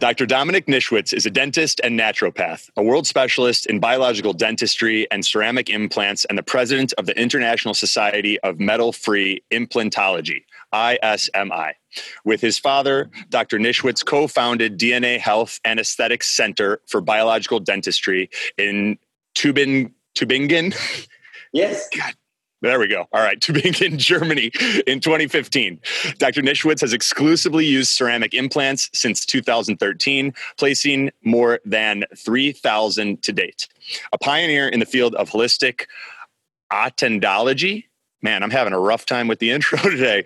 Dr. Dominik Nischwitz is a dentist and naturopath, a world specialist in biological dentistry and ceramic implants, and the president of the International Society of Metal Free Implantology, ISMI. With his father, Dr. Nischwitz co founded DNA Health and Aesthetics Center for Biological Dentistry in Tübingen. Tübingen? Yes. God there we go. All right. Tübingen, Germany in 2015. Dr. Nischwitz has exclusively used ceramic implants since 2013, placing more than 3,000 to date. A pioneer in the field of holistic odontology. Man, I'm having a rough time with the intro today.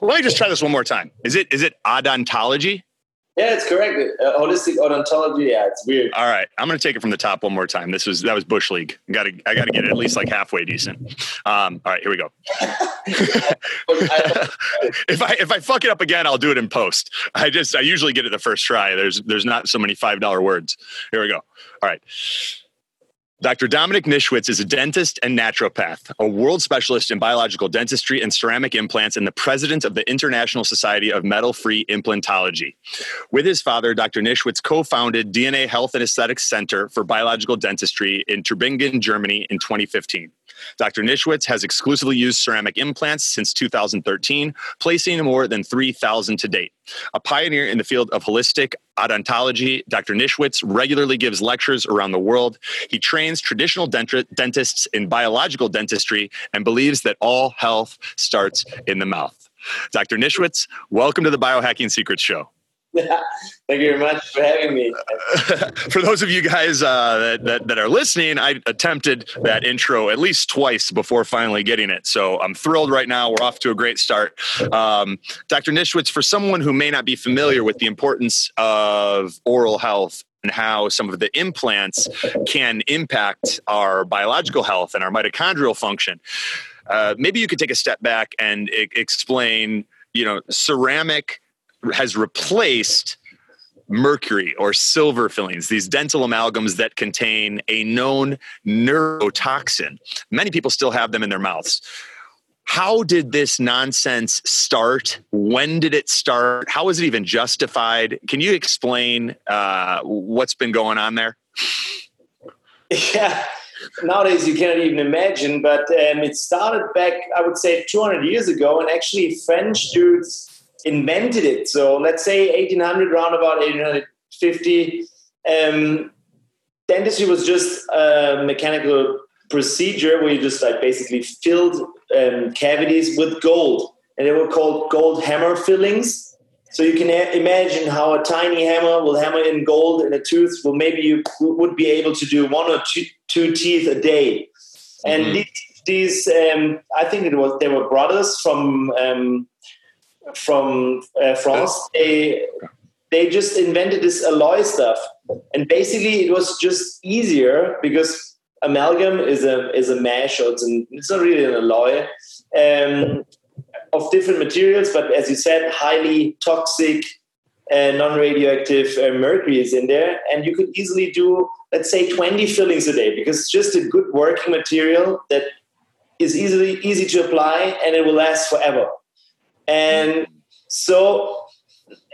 Let me just try this one more time. Is it is it odontology? Yeah, it's correct. Uh, holistic odontology. Yeah, it's weird. All right, I'm going to take it from the top one more time. This was that was bush league. Got to I got to get it at least like halfway decent. Um, all right, here we go. if I if I fuck it up again, I'll do it in post. I just I usually get it the first try. There's there's not so many five dollar words. Here we go. All right. Dr. Dominik Nischwitz is a dentist and naturopath, a world specialist in biological dentistry and ceramic implants, and the president of the International Society of Metal Free Implantology. With his father, Dr. Nischwitz co founded DNA Health and Aesthetics Center for Biological Dentistry in Tübingen, Germany in 2015. Dr. Nischwitz has exclusively used ceramic implants since 2013, placing more than 3,000 to date. A pioneer in the field of holistic odontology, Dr. Nischwitz regularly gives lectures around the world. He trains traditional dent- dentists in biological dentistry and believes that all health starts in the mouth. Dr. Nischwitz, welcome to the Biohacking Secrets Show. Thank you very much for having me. for those of you guys uh, that, that, that, are listening, I attempted that intro at least twice before finally getting it. So I'm thrilled right now. We're off to a great start. Um, Dr. Nischwitz, for someone who may not be familiar with the importance of oral health and how some of the implants can impact our biological health and our mitochondrial function, uh, maybe you could take a step back and I- explain, you know, ceramic has replaced mercury or silver fillings, these dental amalgams that contain a known neurotoxin. Many people still have them in their mouths. How did this nonsense start? When did it start? How was it even justified? Can you explain uh, what's been going on there? Yeah, nowadays you cannot even imagine, but um, it started back, I would say, 200 years ago, and actually French dudes invented it. So let's say 1800, round about 1850, um, dentistry was just a mechanical procedure where you just like basically filled um, cavities with gold, and they were called gold hammer fillings. So you can imagine how a tiny hammer will hammer in gold in a tooth. Well, maybe you would be able to do one or two, two teeth a day. And mm-hmm. these, these um, I think it was they were brothers from um, from uh, France. They they just invented this alloy stuff, and basically it was just easier because amalgam is a is a mesh, or it's, an, it's not really an alloy um, of different materials, but as you said, highly toxic. Uh, non-radioactive uh, mercury is in there, and you could easily do, let's say, 20 fillings a day because it's just a good working material that is easily easy to apply and it will last forever. And so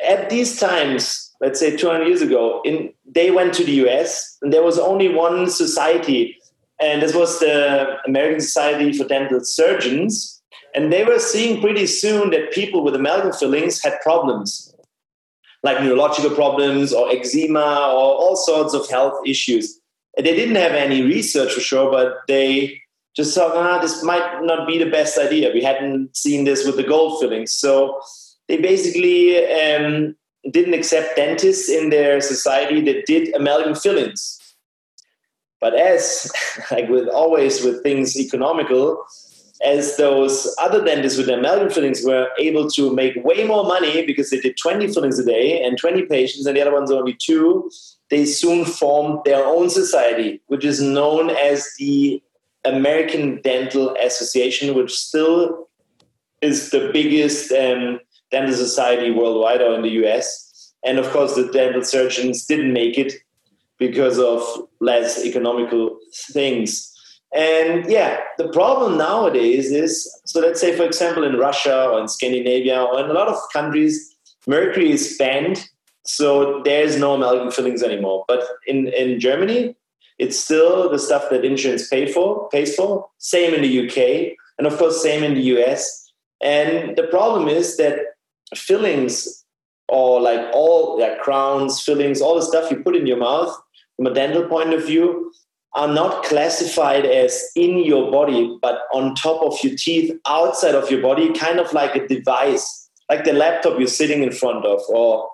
at these times, let's say 200 years ago, in, they went to the US and there was only one society, and this was the American Society for Dental Surgeons. And they were seeing pretty soon that people with amalgam fillings had problems, like neurological problems or eczema or all sorts of health issues. And they didn't have any research for sure, but they just thought, ah, this might not be the best idea. We hadn't seen this with the gold fillings. So they basically um, didn't accept dentists in their society that did amalgam fillings. But as, like with always with things economical, as those other dentists with amalgam fillings were able to make way more money because they did 20 fillings a day and 20 patients, and the other ones only two, they soon formed their own society, which is known as the American Dental Association, which still is the biggest um, dental society worldwide or in the US. And of course, the dental surgeons didn't make it because of less economical things. And yeah, the problem nowadays is so let's say, for example, in Russia or in Scandinavia or in a lot of countries, mercury is banned. So there's no amalgam fillings anymore. But in, in Germany, it's still the stuff that insurance pay for, pays for. Same in the UK, and of course, same in the US. And the problem is that fillings or like all yeah, crowns, fillings, all the stuff you put in your mouth from a dental point of view are not classified as in your body, but on top of your teeth, outside of your body, kind of like a device, like the laptop you're sitting in front of or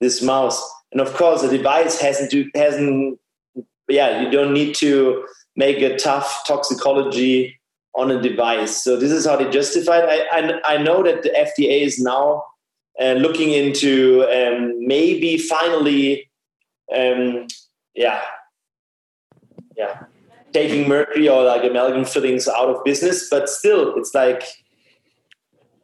this mouse. And of course, the device hasn't do, hasn't yeah, you don't need to make a tough toxicology on a device. So this is how they justify it. I, I, I know that the FDA is now uh, looking into um, maybe finally, um, yeah, yeah, taking mercury or like amalgam fillings out of business. But still, it's like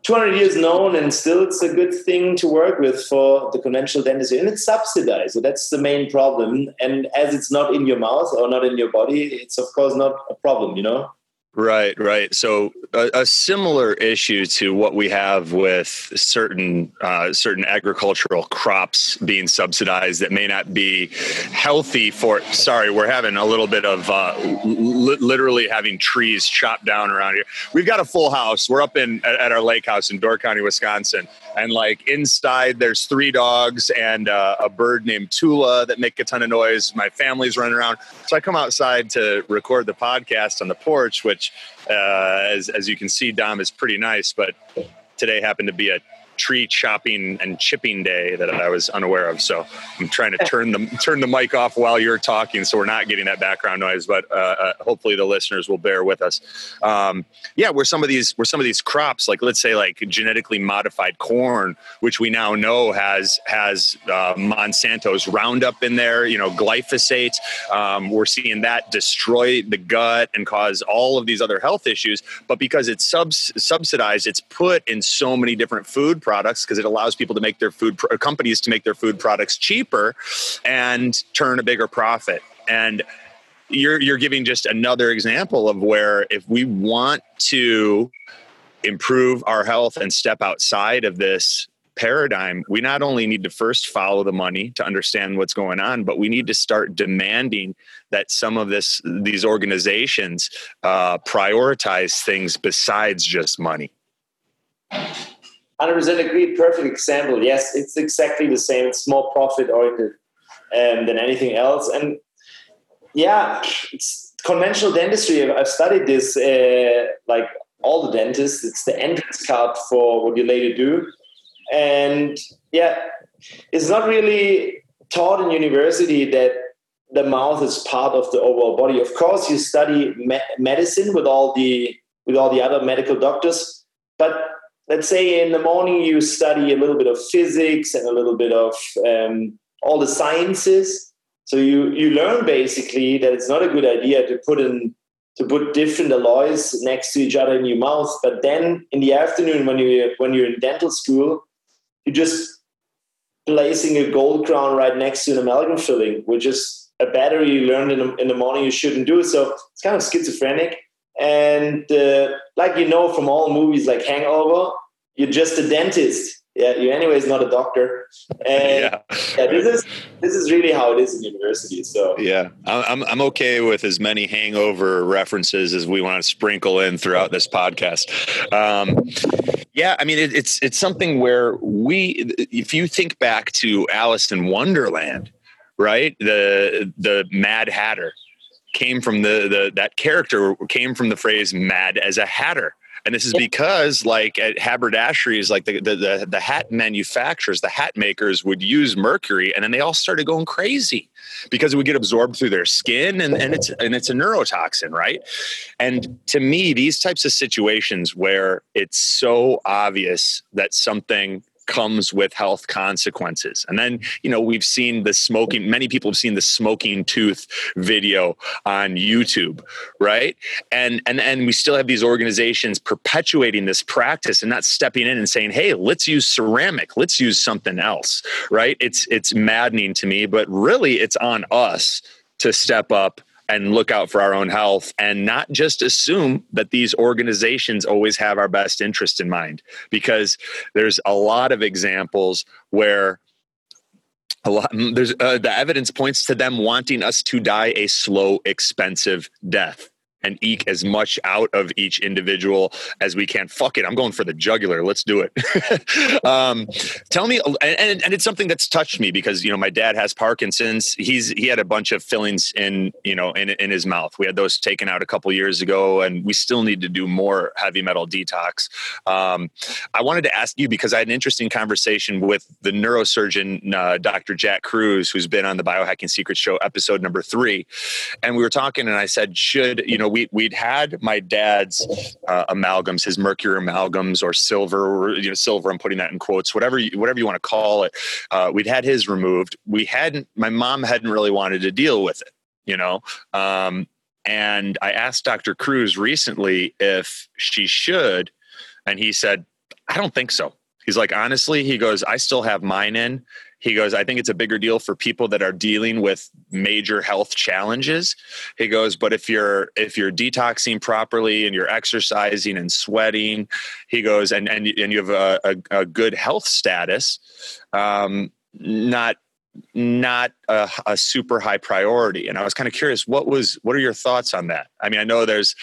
200 years known and still it's a good thing to work with for the conventional dentistry and it's subsidized so that's the main problem. And as it's not in your mouth or not in your body it's of course not a problem you know Right, right. So a, a, similar issue to what we have with certain uh, certain agricultural crops being subsidized that may not be healthy for. Sorry, we're having a little bit of uh, li- literally having trees chopped down around here. We've got a full house. We're up in at, at our lake house in Door County, Wisconsin, and like inside there's three dogs and uh, a bird named Tula that make a ton of noise. My family's running around, so I come outside to record the podcast on the porch, which, uh, as as you can see, Dom is pretty nice, but today happened to be a tree chopping and chipping day that I was unaware of. So I'm trying to turn the turn the mic off while you're talking, so we're not getting that background noise. But uh, uh, hopefully the listeners will bear with us. Um, yeah, where some of these where some of these crops, like let's say like genetically modified corn, which we now know has has uh, Monsanto's Roundup in there, you know, glyphosate. Um, we're seeing that destroy the gut and cause all of these other health issues. But because it's subs- subsidized, it's put in so many different food products because it allows people to make their food companies to make their food products cheaper and turn a bigger profit and you're you're giving just another example of where if we want to improve our health and step outside of this paradigm, we not only need to first follow the money to understand what's going on, but we need to start demanding that some of this these organizations uh, prioritize things besides just money. 100% agreed. Perfect example. Yes, it's exactly the same. It's more profit oriented um, than anything else. And yeah, it's conventional dentistry. I've studied this uh, like all the dentists. It's the entrance card for what you later do. And yeah, it's not really taught in university that the mouth is part of the overall body. Of course, you study me- medicine with all the with all the other medical doctors, but let's say in the morning you study a little bit of physics and a little bit of um, all the sciences. So you you learn basically that it's not a good idea to put in to put different alloys next to each other in your mouth. But then in the afternoon when you when you're in dental school, you're just placing a gold crown right next to an amalgam filling, which is a battery you learned in the, in the morning you shouldn't do. So it's kind of schizophrenic. And uh, like you know from all movies like Hangover, you're just a dentist. Yeah, you anyways not a doctor. And yeah, yeah this is this is really how it is in university. So yeah, I'm I'm okay with as many hangover references as we want to sprinkle in throughout this podcast. Um, yeah, I mean it, it's it's something where we, if you think back to Alice in Wonderland, right? The the Mad Hatter came from the, the that character came from the phrase mad as a hatter. And this is because like at haberdasheries like the, the, the the hat manufacturers the hat makers would use mercury and then they all started going crazy because it would get absorbed through their skin and, and it's and it's a neurotoxin right? And to me these types of situations where it's so obvious that something comes with health consequences. And then, you know, we've seen the smoking, many people have seen the smoking tooth video on YouTube, right? And and and we still have these organizations perpetuating this practice and not stepping in and saying, "Hey, let's use ceramic. Let's use something else." Right? It's it's maddening to me, but really it's on us to step up and look out for our own health and not just assume that these organizations always have our best interest in mind. Because there's a lot of examples where a lot there's uh, the evidence points to them wanting us to die a slow expensive death and eke as much out of each individual as we can. Fuck it, I'm going for the jugular. Let's do it. um, tell me, and, and it's something that's touched me because you know my dad has Parkinson's. He's he had a bunch of fillings in you know in in his mouth. We had those taken out a couple years ago, and we still need to do more heavy metal detox. Um, I wanted to ask you because I had an interesting conversation with the neurosurgeon uh, Dr. Jack Kruse, who's been on the Biohacking Secret Show episode number three, and we were talking, and I said, should you know know, we we'd had my dad's uh, amalgams, his mercury amalgams or silver, or, you know, silver. I'm putting that in quotes, whatever you, whatever you want to call it. Uh, we'd had his removed. We hadn't. My mom hadn't really wanted to deal with it, you know. Um, and I asked Dr. Kruse recently if she should, and he said, "I don't think so." He's like, honestly, he goes, I still have mine in he goes, I think it's a bigger deal for people that are dealing with major health challenges. He goes, but if you're if you're detoxing properly and you're exercising and sweating, he goes, and and and you have a, a, a good health status, um, not not a, a, super high priority. And I was kind of curious, what was what are your thoughts on that? I mean, I know there's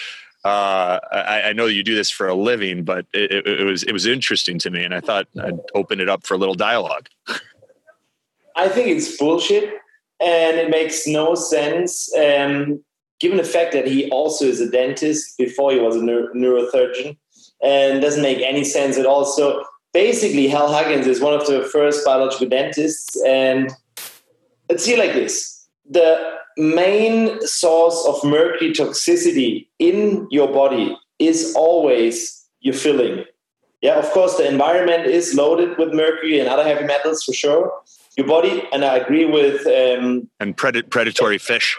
uh, I, I, know you do this for a living, but it, it, it was it was interesting to me, and I thought I'd open it up for a little dialogue. I think it's bullshit and it makes no sense. Um, given the fact that he also is a dentist before he was a neuro- neurosurgeon and doesn't make any sense at all. So basically, Hal Huggins is one of the first biological dentists. And let's see like this the main source of mercury toxicity in your body is always your filling. Yeah, of course, the environment is loaded with mercury and other heavy metals for sure your body. And I agree with um, and pred- predatory fish,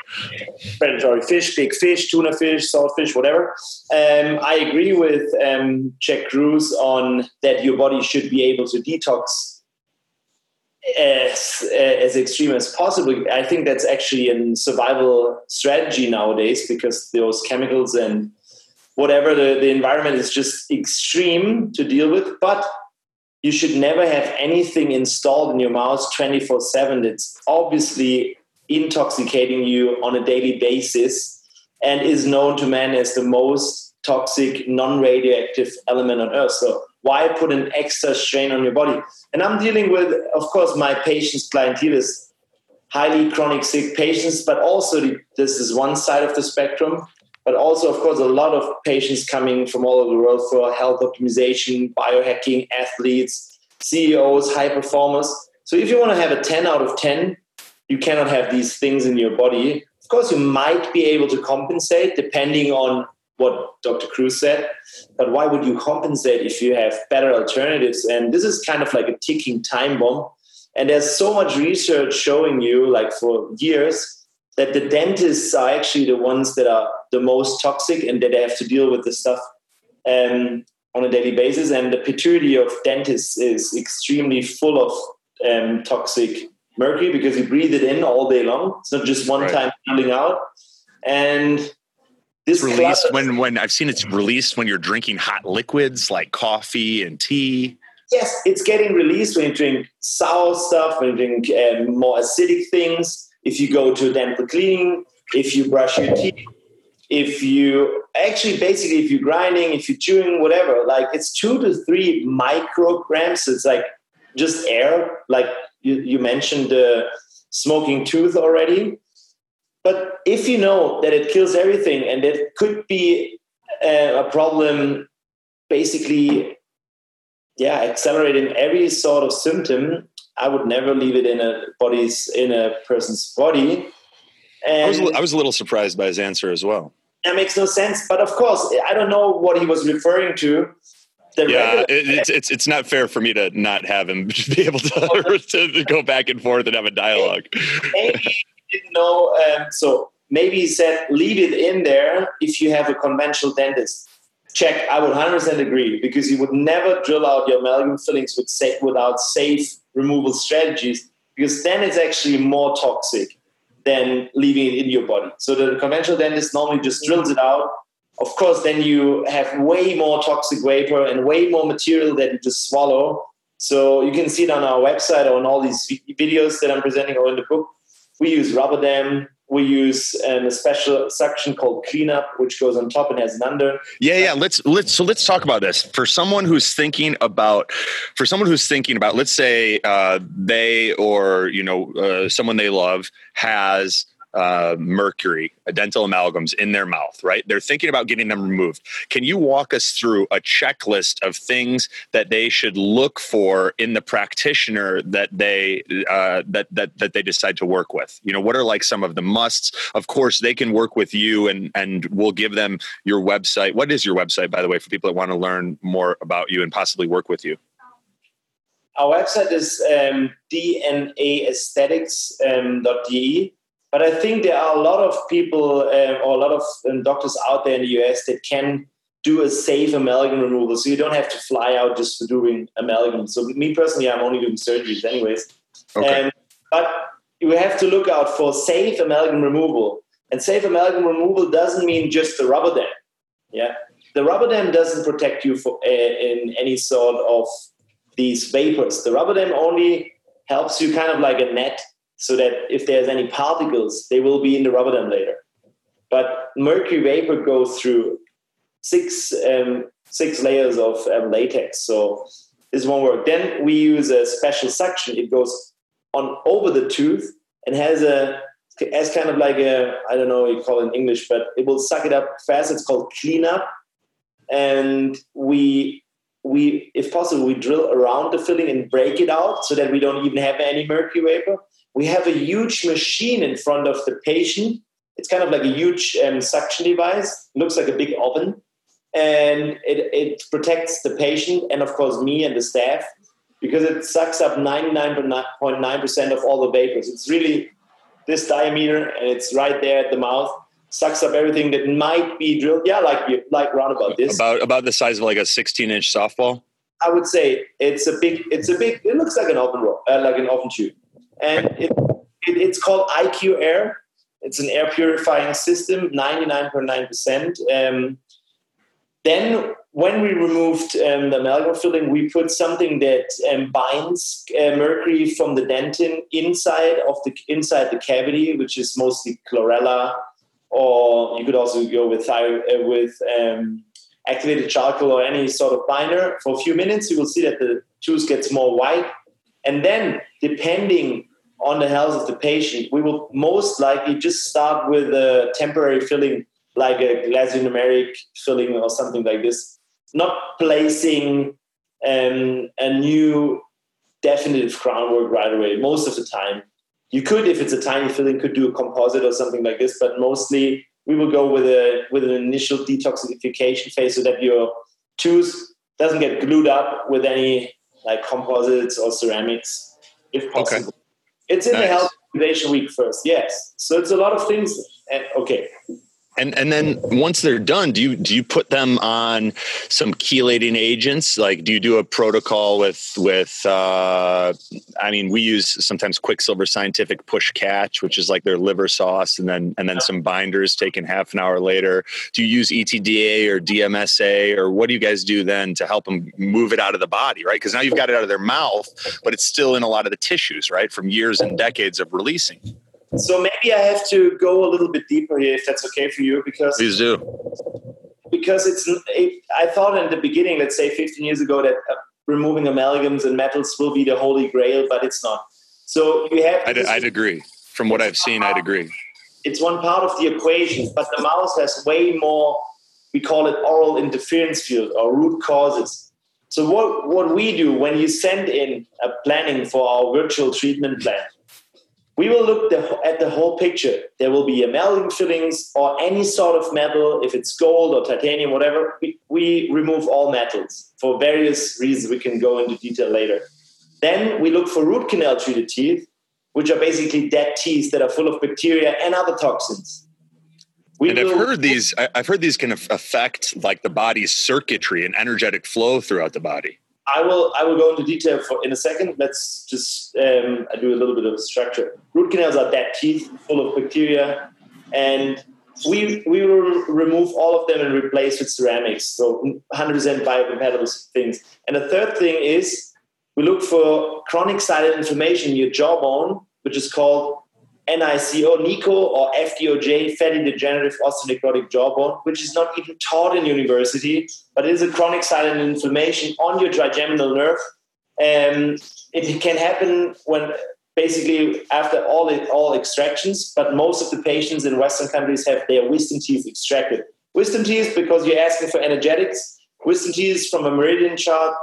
predatory fish, big fish, tuna fish, saltfish, whatever. Um, I agree with um, Jack Kruse on that your body should be able to detox as as extreme as possible. I think that's actually a survival strategy nowadays because those chemicals and whatever the, the environment is just extreme to deal with. But you should never have anything installed in your mouth 24 7 that's obviously intoxicating you on a daily basis and is known to man as the most toxic non-radioactive element on earth. So why put an extra strain on your body? And i'm dealing with of course my patients clientele is highly chronic sick patients but also the, this is one side of the spectrum but also, of course, a lot of patients coming from all over the world for health optimization, biohacking, athletes, CEOs, high performers. So if you want to have a 10 out of 10, you cannot have these things in your body. Of course, you might be able to compensate depending on what Dr. Kruse said. But why would you compensate if you have better alternatives? And this is kind of like a ticking time bomb. And there's so much research showing you, like for years, that the dentists are actually the ones that are the most toxic and that they have to deal with the stuff um, on a daily basis. And the pituitary of dentists is extremely full of um, toxic mercury because you breathe it in all day long. It's not just one right. time pulling out. And this released when when I've seen it's released when you're drinking hot liquids like coffee and tea. Yes, it's getting released when you drink sour stuff, when you drink um, more acidic things if you go to a dental cleaning, if you brush your teeth, if you actually basically if you're grinding, if you're chewing, whatever, like it's two to three micrograms. It's like just air, like you, you mentioned the smoking tooth already. But if you know that it kills everything and it could be a, a problem, basically, yeah, accelerating every sort of symptom, I would never leave it in a body's in a person's body. And I was, I was a little surprised by his answer as well. That makes no sense. But of course, I don't know what he was referring to. the Yeah, it, it's it's it's not fair for me to not have him be able to, to go back and forth and have a dialogue. maybe he didn't know. Um, so maybe he said, leave it in there if you have a conventional dentist. Check. I would 100% agree because you would never drill out your amalgam fillings with sa- without safe removal strategies because then it's actually more toxic than leaving it in your body. So the conventional dentist normally just drills it out. Of course, then you have way more toxic vapor and way more material that you just swallow. So you can see it on our website or on all these videos that I'm presenting or in the book. We use rubber dam. We use um, a special suction called cleanup, which goes on top and has an under. Yeah, yeah. Let's let's so let's talk about this for someone who's thinking about for someone who's thinking about let's say uh, they or you know uh, someone they love has uh, mercury, dental amalgams in their mouth, right? They're thinking about getting them removed. Can you walk us through a checklist of things that they should look for in the practitioner that they uh, that that that they decide to work with? You know, what are like some of the musts? Of course, they can work with you, and and we'll give them your website. What is your website, by the way, for people that want to learn more about you and possibly work with you? Our website is um, dnaaesthetics.de. But I think there are a lot of people um, or a lot of um, doctors out there in the US that can do a safe amalgam removal. So you don't have to fly out just for doing amalgam. So me personally, I'm only doing surgeries anyways. Okay. Um, but you have to look out for safe amalgam removal. And safe amalgam removal doesn't mean just the rubber dam. Yeah, the rubber dam doesn't protect you for uh, in any sort of these vapors. The rubber dam only helps you kind of like a net, so that if there's any particles, they will be in the rubber dam later. But mercury vapor goes through six um, six layers of um, latex, so this won't work. Then we use a special suction. It goes on over the tooth and has a as kind of like a I don't know what you call it in English, but it will suck it up fast. It's called cleanup, and we we if possible we drill around the filling and break it out so that we don't even have any mercury vapor. We have a huge machine in front of the patient. It's kind of like a huge um, suction device. looks like a big oven, and it, it protects the patient and of course me and the staff because it sucks up 99.9% of all the vapors. It's really this diameter and it's right there at the mouth. Sucks up everything that might be drilled. Yeah, like like round about this. About about the size of like a 16 inch softball. I would say it's a big. It's a big. It looks like an oven roll, uh, like an oven tube, and it, it, it's called IQ Air. It's an air purifying system, ninety nine point nine percent. Um, Then, when we removed um, the amalgam filling, we put something that um, binds uh, mercury from the dentin inside of the inside the cavity, which is mostly chlorella, or you could also go with uh, with um, activated charcoal or any sort of binder for a few minutes. You will see that the juice gets more white, and then depending on the health of the patient, we will most likely just start with a temporary filling, like a glass ionomeric filling or something like this, not placing um, a new definitive crown work right away. Most of the time, you could, if it's a tiny filling, could do a composite or something like this, but mostly we will go with a with an initial detoxification phase so that your tooth doesn't get glued up with any like composites or ceramics, if possible. It's in the health activation week first, yes. So it's a lot of things. And okay, And and then once they're done, do you do you put them on some chelating agents? Like, do you do a protocol with with? Uh, I mean, we use sometimes Quicksilver Scientific Push Catch, which is like their liver sauce, and then and then some binders taken half an hour later. Do you use ETDA or DMSA or what do you guys do then to help them move it out of the body? Right, because now you've got it out of their mouth, but it's still in a lot of the tissues, right, from years and decades of releasing. So maybe I have to go a little bit deeper here, if that's okay for you, because Please do. because it's it, i thought in the beginning let's say 15 years ago that uh, removing amalgams and metals will be the holy grail but it's not so you have I'd, I'd agree. From what I've seen, I'd agree. it's one part of the equation but the mouse has way more we call it oral interference field or root causes so what, what we do when you send in a planning for our virtual treatment plan we will look the, at the whole picture. There will be amalgam fillings or any sort of metal, if it's gold or titanium, whatever. We, we remove all metals for various reasons. We can go into detail later. Then we look for root canal treated teeth, which are basically dead teeth that are full of bacteria and other toxins. We and I've heard these. I've heard these can affect like the body's circuitry and energetic flow throughout the body. I will I will go into detail for in a second. Let's just um, do a little bit of a structure. Root canals are dead teeth full of bacteria, and we we will remove all of them and replace with ceramics. So 100% biocompatible things. And the third thing is we look for chronic silent inflammation in your jawbone, which is called NICO, NICO or FDOJ, fatty degenerative osteonecrotic jawbone, which is not even taught in university, but it is a chronic silent inflammation on your trigeminal nerve. And it can happen when basically after all all extractions, but most of the patients in Western countries have their wisdom teeth extracted. Wisdom teeth because you're asking for energetics. Wisdom teeth from a meridian chart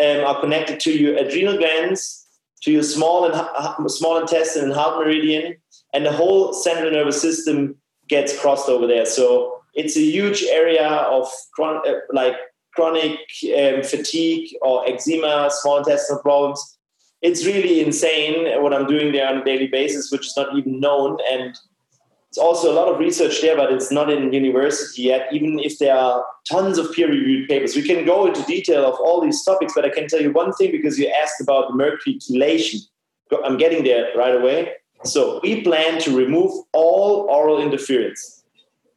um, are connected to your adrenal glands to your small and small intestine and heart meridian, and the whole central nervous system gets crossed over there. So it's a huge area of chron- uh, like chronic um, fatigue or eczema, small intestinal problems. It's really insane what I'm doing there on a daily basis, which is not even known. And it's also a lot of research there, but it's not in university yet, even if there are tons of peer reviewed papers. We can go into detail of all these topics, but I can tell you one thing because you asked about mercury chelation. I'm getting there right away. So we plan to remove all oral interference.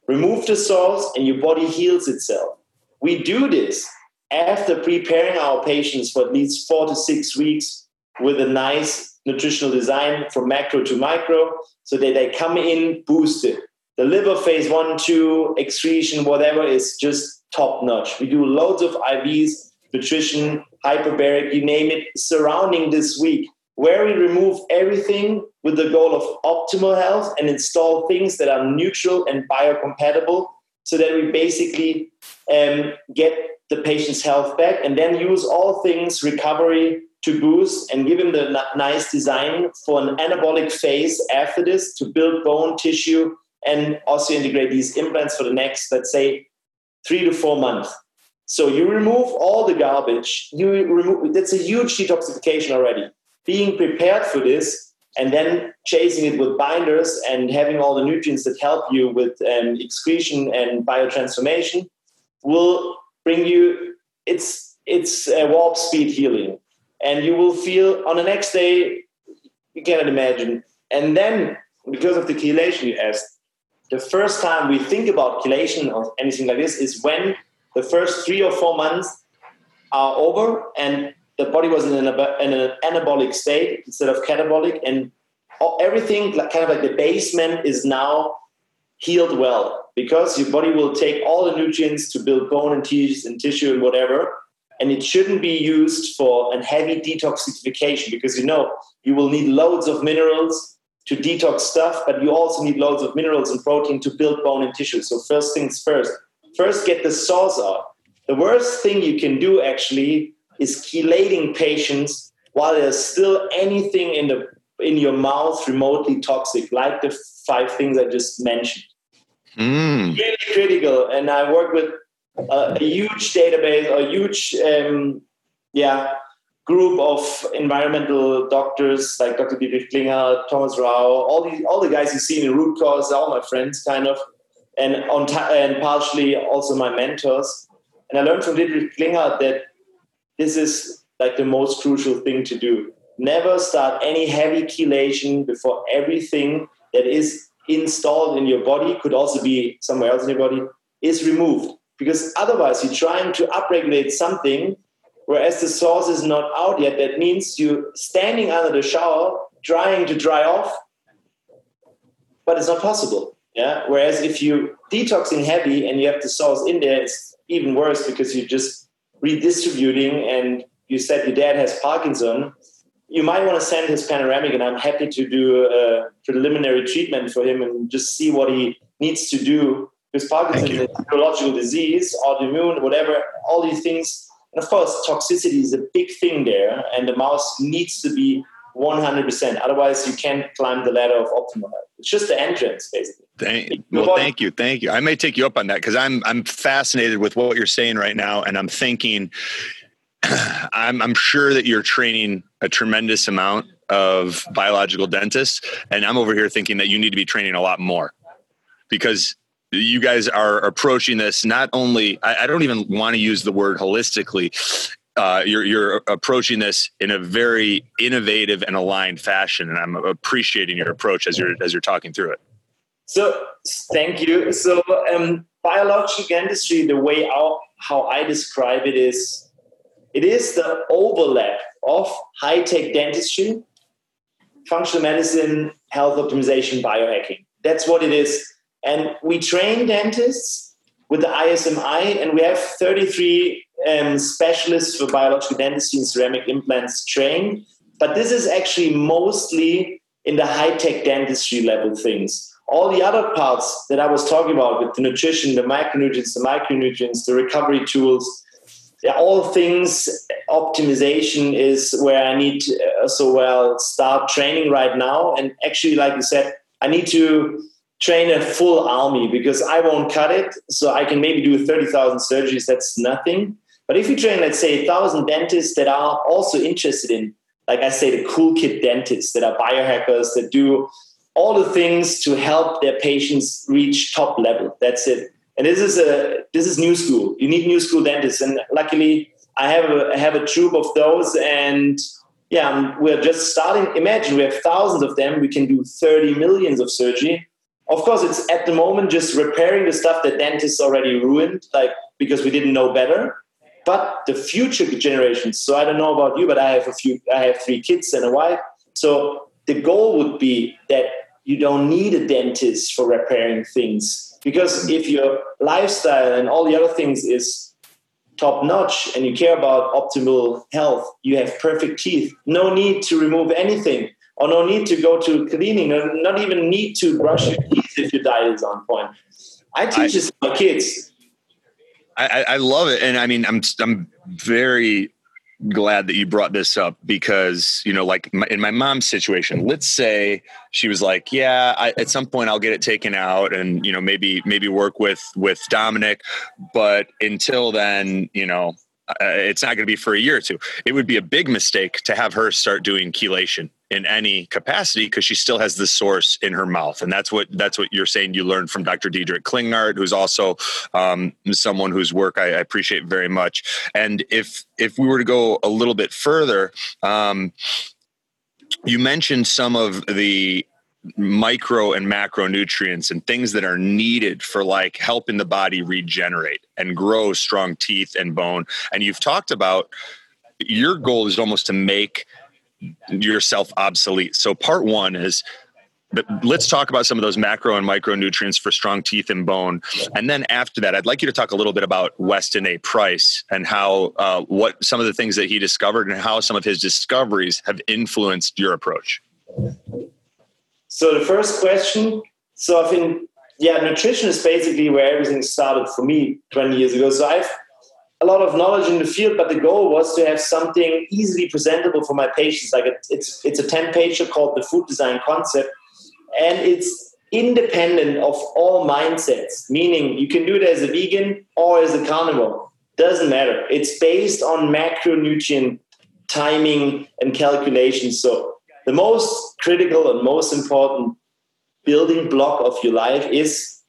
Remove the source and your body heals itself. We do this after preparing our patients for at least four to six weeks with a nice nutritional design from macro to micro so that they come in boosted. The liver phase one, two, excretion, whatever is just top notch. We do loads of IVs, nutrition, hyperbaric, you name it, surrounding this week, where we remove everything with the goal of optimal health and install things that are neutral and biocompatible so that we basically um, get the patient's health back and then use all things recovery to boost and give him the nice design for an anabolic phase after this to build bone tissue and also integrate these implants for the next, let's say, three to four months. So you remove all the garbage. You remove that's a huge detoxification already. Being prepared for this and then chasing it with binders and having all the nutrients that help you with um, excretion and biotransformation will bring you it's it's a warp speed healing and you will feel on the next day you cannot imagine. And then because of the chelation you asked the first time we think about chelation or anything like this is when the first three or four months are over and the body was in an, anabolic state instead of catabolic and everything kind of like the basement is now healed well because your body will take all the nutrients to build bone and teeth and tissue and whatever and it shouldn't be used for a heavy detoxification because you know you will need loads of minerals to detox stuff, but you also need loads of minerals and protein to build bone and tissue. So first things first. First, get the source out. The worst thing you can do actually is chelating patients while there's still anything in the in your mouth remotely toxic, like the five things I just mentioned. Mm. Really critical. And I work with a, a huge database, a huge um, yeah group of environmental doctors like Dr. Dietrich Klinghardt, Thomas Rau, all these all the guys you see in root cause, all my friends kind of, and on and partially also my mentors. And I learned from Dietrich Klinghardt that this is like the most crucial thing to do. Never start any heavy chelation before everything that is installed in your body could also be somewhere else in your body is removed because otherwise you're trying to upregulate something whereas the source is not out yet. That means you're standing under the shower trying to dry off but it's not possible yeah? Whereas if you detoxing heavy and you have the source in there it's even worse because you're just redistributing and you said your dad has parkinson. You might want to send his panoramic and i'm happy to do a preliminary treatment for him and just see what he needs to do because Parkinson's is a neurological disease, autoimmune, whatever, all these things. And of course, toxicity is a big thing there, and the mouse needs to be 100%. Otherwise, you can't climb the ladder of optimal health. It's just the entrance, basically. Thank, well, thank you, thank you. I may take you up on that because I'm I'm fascinated with what you're saying right now, and I'm thinking, I'm I'm sure that you're training a tremendous amount of biological dentists, and I'm over here thinking that you need to be training a lot more because you guys are approaching this not only I, I don't even want to use the word holistically uh, you're you're approaching this in a very innovative and aligned fashion, and I'm appreciating your approach as you're as you're talking through it. So, thank you. So, um, biological dentistry, the way how I describe it is, it is the overlap of high tech dentistry, functional medicine, health optimization, biohacking. That's what it is. And we train dentists with the ISMI, and we have 33 um, specialists for biological dentistry and ceramic implants trained, but this is actually mostly in the high tech dentistry level things. All the other parts that I was talking about with the nutrition, the micronutrients, the micronutrients, the recovery tools, all things optimization is where I need to, uh, so well start training right now. And actually, like you said, I need to train a full army because I won't cut it. So I can maybe do 30,000 surgeries. That's nothing. But if you train, let's say, a thousand dentists that are also interested in, like I say, the cool kid dentists that are biohackers that do all the things to help their patients reach top level. That's it. And this is a this is new school. You need new school dentists, and luckily I have a I have a troop of those. And yeah, um, we're just starting. Imagine we have thousands of them. We can do thirty millions of surgery. Of course, it's at the moment just repairing the stuff that dentists already ruined, like because we didn't know better but the future generations. So I don't know about you, but I have a few. I have three kids and a wife. So the goal would be that you don't need a dentist for repairing things because if your lifestyle and all the other things is top notch and you care about optimal health, you have perfect teeth. No need to remove anything or no need to go to cleaning, or not even need to brush your teeth if your diet is on point. I teach I, this to my kids. I, I love it, and I mean, I'm I'm very glad that you brought this up because you know like my, in my mom's situation let's say she was like yeah I, at some point i'll get it taken out and you know maybe maybe work with with Dominik. But until then you know uh, it's not going to be for a year or two. It would be a big mistake to have her start doing chelation in any capacity because she still has the source in her mouth. And that's what that's what you're saying you learned from dr Dietrich Klinghardt who's also um, someone whose work I, I, appreciate very much. And if if we were to go a little bit further um, you mentioned some of the micro and macronutrients and things that are needed for like helping the body regenerate and grow strong teeth and bone and you've talked about your goal is almost to make yourself obsolete. So part one is but let's talk about some of those macro and micronutrients for strong teeth and bone. And then after that, I'd like you to talk a little bit about Weston A. Price and how uh, what some of the things that he discovered and how some of his discoveries have influenced your approach. So the first question, so I think yeah, nutrition is basically where everything started for me 20 years ago. So I've a lot of knowledge in the field, but the goal was to have something easily presentable for my patients. Like it's it's a ten pager called the Food Design Concept, and it's independent of all mindsets. Meaning, you can do it as a vegan or as a carnivore. Doesn't matter. It's based on macronutrient timing and calculations. So the most critical and most important building block of your life is,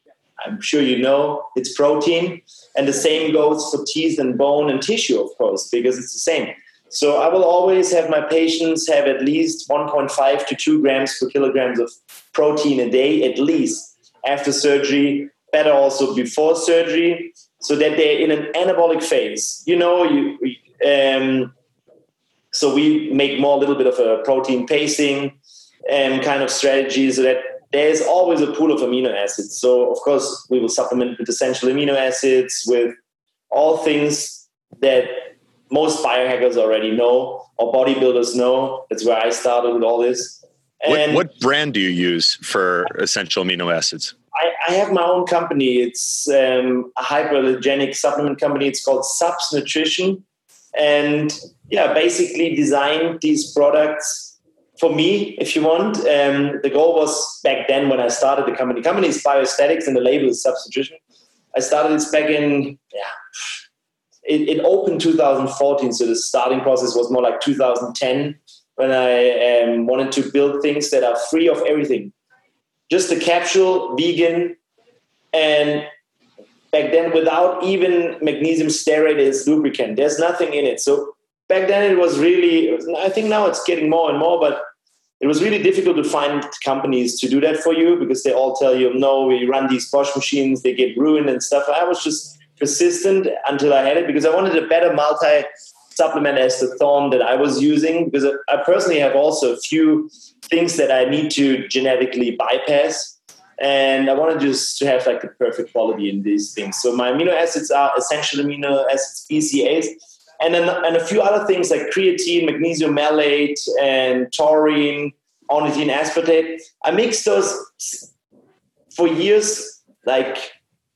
I'm sure you know, it's protein and the same goes for teeth and bone and tissue, of course, because it's the same. So I will always have my patients have at least 1.5 to 2 grams per kilograms of protein a day, at least after surgery, better also before surgery, so that they're in an anabolic phase. You know, you um, so we make more a little bit of a protein pacing and kind of strategy so that there's always a pool of amino acids. So, of course, we will supplement with essential amino acids, with all things that most biohackers already know or bodybuilders know. That's where I started with all this. And what, what brand do you use for essential amino acids? I, I have my own company. It's um, a hyperallergenic supplement company. It's called Subs Nutrition. And yeah, basically designed these products for me, if you want. Um, the goal was back then when I started the company. company is Biostatics and the label is Substitution. I started this back in, yeah, it, it opened 2014. So the starting process was more like 2010 when I um, wanted to build things that are free of everything. Just a capsule, vegan, and back then without even magnesium stearate as lubricant. There's nothing in it. So back then it was really, I think now it's getting more and more, but it was really difficult to find companies to do that for you because they all tell you, no, we run these Bosch machines, they get ruined and stuff. I was just persistent until I had it because I wanted a better multi supplement as the Thorne that I was using because I personally have also a few things that I need to genetically bypass. And I wanted just to have like the perfect quality in these things. So my amino acids are essential amino acids, BCAAs, and then and a few other things like creatine, magnesium malate, and taurine, ornithine aspartate. I mix those for years, like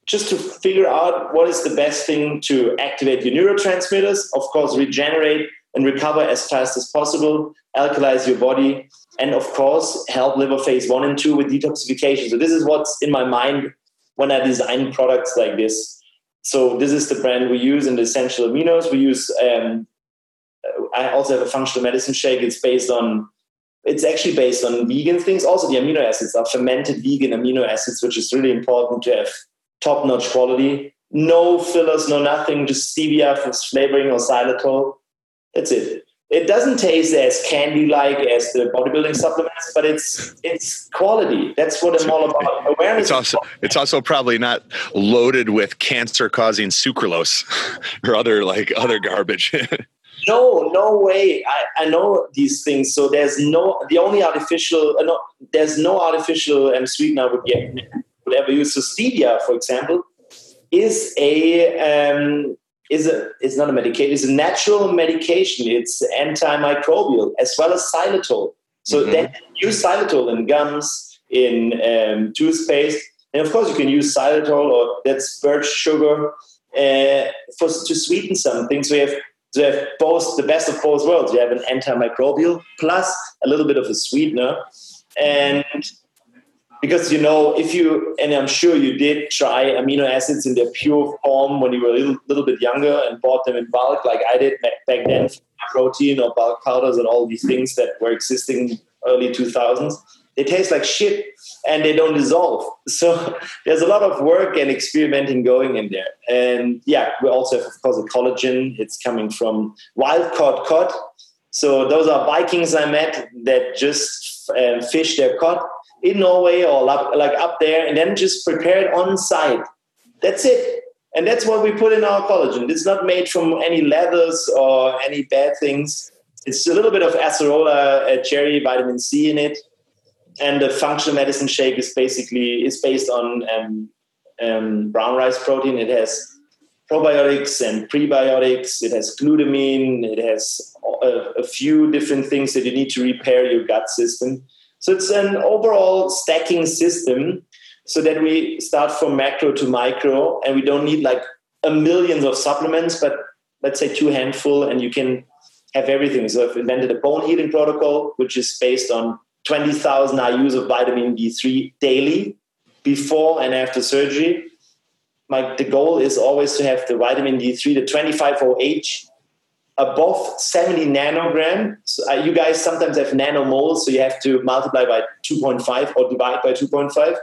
just to figure out what is the best thing to activate your neurotransmitters, of course, regenerate and recover as fast as possible, alkalize your body, and of course, help liver phase one and two with detoxification. So, this is what's in my mind when I design products like this. So, this is the brand we use in the essential aminos. We use, um, I also have a functional medicine shake. It's based on it's actually based on vegan things. Also, the amino acids are fermented vegan amino acids, which is really important to have top notch quality. No fillers, no nothing, just stevia for flavoring or xylitol. That's it. It doesn't taste as candy like as the bodybuilding supplements, but it's it's quality. That's what I'm all about. Awareness. It's also it's also probably not loaded with cancer causing sucralose or other like other garbage. no, no way. I, I know these things. So there's no the only artificial uh, no, there's no artificial um, sweetener would get would ever use. So stevia, for example, is a um, is a is not a medication. It's a natural medication. It's antimicrobial as well as xylitol. So mm-hmm. then use xylitol in gums, in um, toothpaste, and of course you can use xylitol or that's birch sugar uh, for to sweeten something. So you have you have both the best of both worlds. You have an antimicrobial plus a little bit of a sweetener, and because you know if you and i'm sure you did try amino acids in their pure form when you were a little, little bit younger and bought them in bulk like i did back then protein or bulk powders and all these things that were existing early 2000s they taste like shit and they don't dissolve. So there's a lot of work and experimenting going in there. And yeah we also have of course a collagen. It's coming from wild caught cod. So those are vikings i met that just um, fish their cod in Norway or up, like up there, and then just prepare it on site. That's it. And that's what we put in our collagen. It's not made from any leathers or any bad things. It's a little bit of acerola cherry vitamin C in it. And the functional medicine shake is basically is based on um, um, brown rice protein. It has probiotics and prebiotics. It has glutamine. It has a, a few different things that you need to repair your gut system. So it's an overall stacking system so that we start from macro to micro and we don't need like a millions of supplements, but let's say two handful and you can have everything. So I've invented a bone healing protocol, which is based on 20,000 IUs of vitamin D3 daily before and after surgery. My, the goal is always to have the vitamin D3, the 25OH above 70 nanogram. So, uh, you guys sometimes have nanomoles, so you have to multiply by 2.5 or divide by 2.5.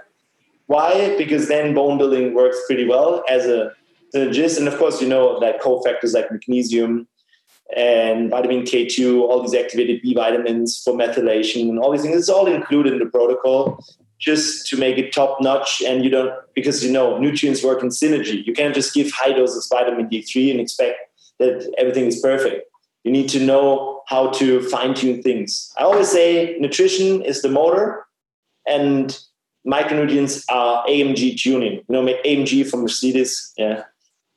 Why? Because then bone building works pretty well as a synergist. And of course, you know that cofactors like magnesium and vitamin K2, all these activated B vitamins for methylation and all these things, it's all included in the protocol just to make it top notch. And you don't, because you know, nutrients work in synergy. You can't just give high doses vitamin D3 and expect that everything is perfect. You need to know how to fine tune things. I always say nutrition is the motor and micronutrients are AMG tuning. You know, make AMG from Mercedes. Yeah.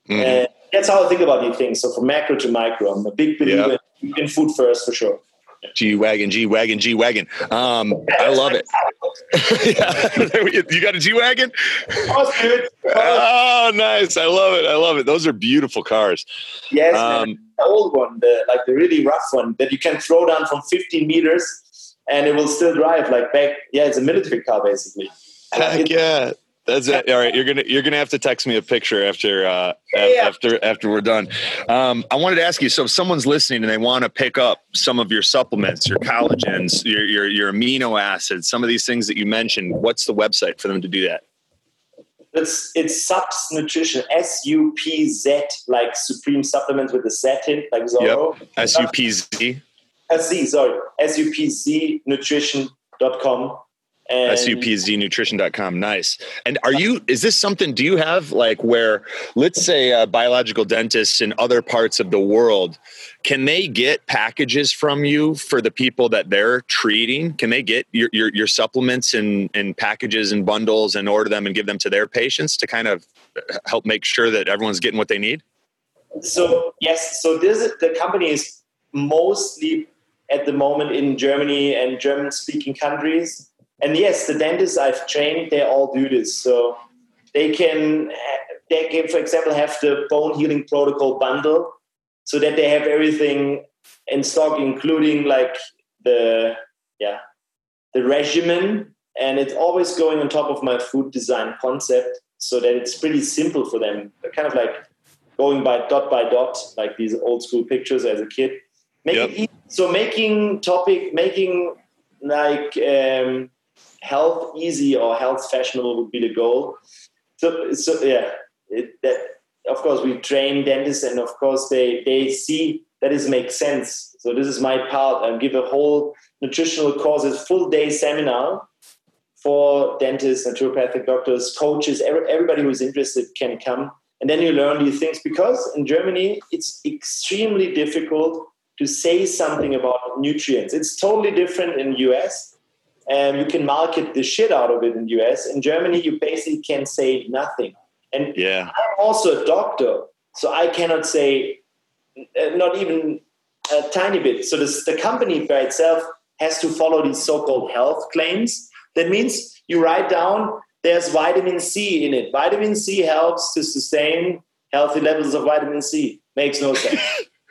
And that's how I think about these things. So from macro to micro, I'm a big believer yep. in food first for sure. G wagon, G wagon, G wagon. Um, I love it. you got a G wagon? Oh, nice! I love it. I love it. Those are beautiful cars. Yes, um, the old one, the like the really rough one that you can throw down from 15 meters, and it will still drive like back. Yeah, it's a military car basically. Heck yeah. That's it. All right, you're gonna you're gonna have to text me a picture after uh, Yeah. after after we're done. Um, I wanted to ask you. So, if someone's listening and they want to pick up some of your supplements, your collagens, your, your your amino acids, some of these things that you mentioned, what's the website for them to do that? It's it's Supz Nutrition, S U P Z, like Supreme Supplements with the Z in, like Zorro. S U P Z SZ, sorry, S-U-P-Z nutrition.com. And supznutrition.com nice. And are you is this something do you have like where let's say uh, biological dentists in other parts of the world can they get packages from you for the people that they're treating? Can they get your your, your supplements and and packages and bundles and order them and give them to their patients to kind of help make sure that everyone's getting what they need? So yes, so this the company is mostly at the moment in Germany and German-speaking countries. And yes, the dentists I've trained, they all do this. So they can, they can, for example, have the bone healing protocol bundle, so that they have everything in stock, including like the yeah the regimen, and it's always going on top of my food design concept, so that it's pretty simple for them. Kind of like going by dot by dot, like these old school pictures as a kid. Make Yep. it easy. So making topic, making like um, health easy or health fashionable would be the goal. So, so yeah, it, that of course we train dentists, and of course they they see that this makes sense. So this is my part. I give a whole nutritional courses, full day seminar for dentists, naturopathic doctors, coaches, every, everybody who's interested can come. And then you learn these things because in Germany, it's extremely difficult to say something about nutrients. It's totally different in US. And you can market the shit out of it in the US. In Germany, you basically can say nothing. And yeah I'm also a doctor, so I cannot say uh, not even a tiny bit. So this, the company by itself has to follow these so-called health claims. That means you write down there's vitamin C in it. Vitamin C helps to sustain healthy levels of vitamin C. Makes no sense.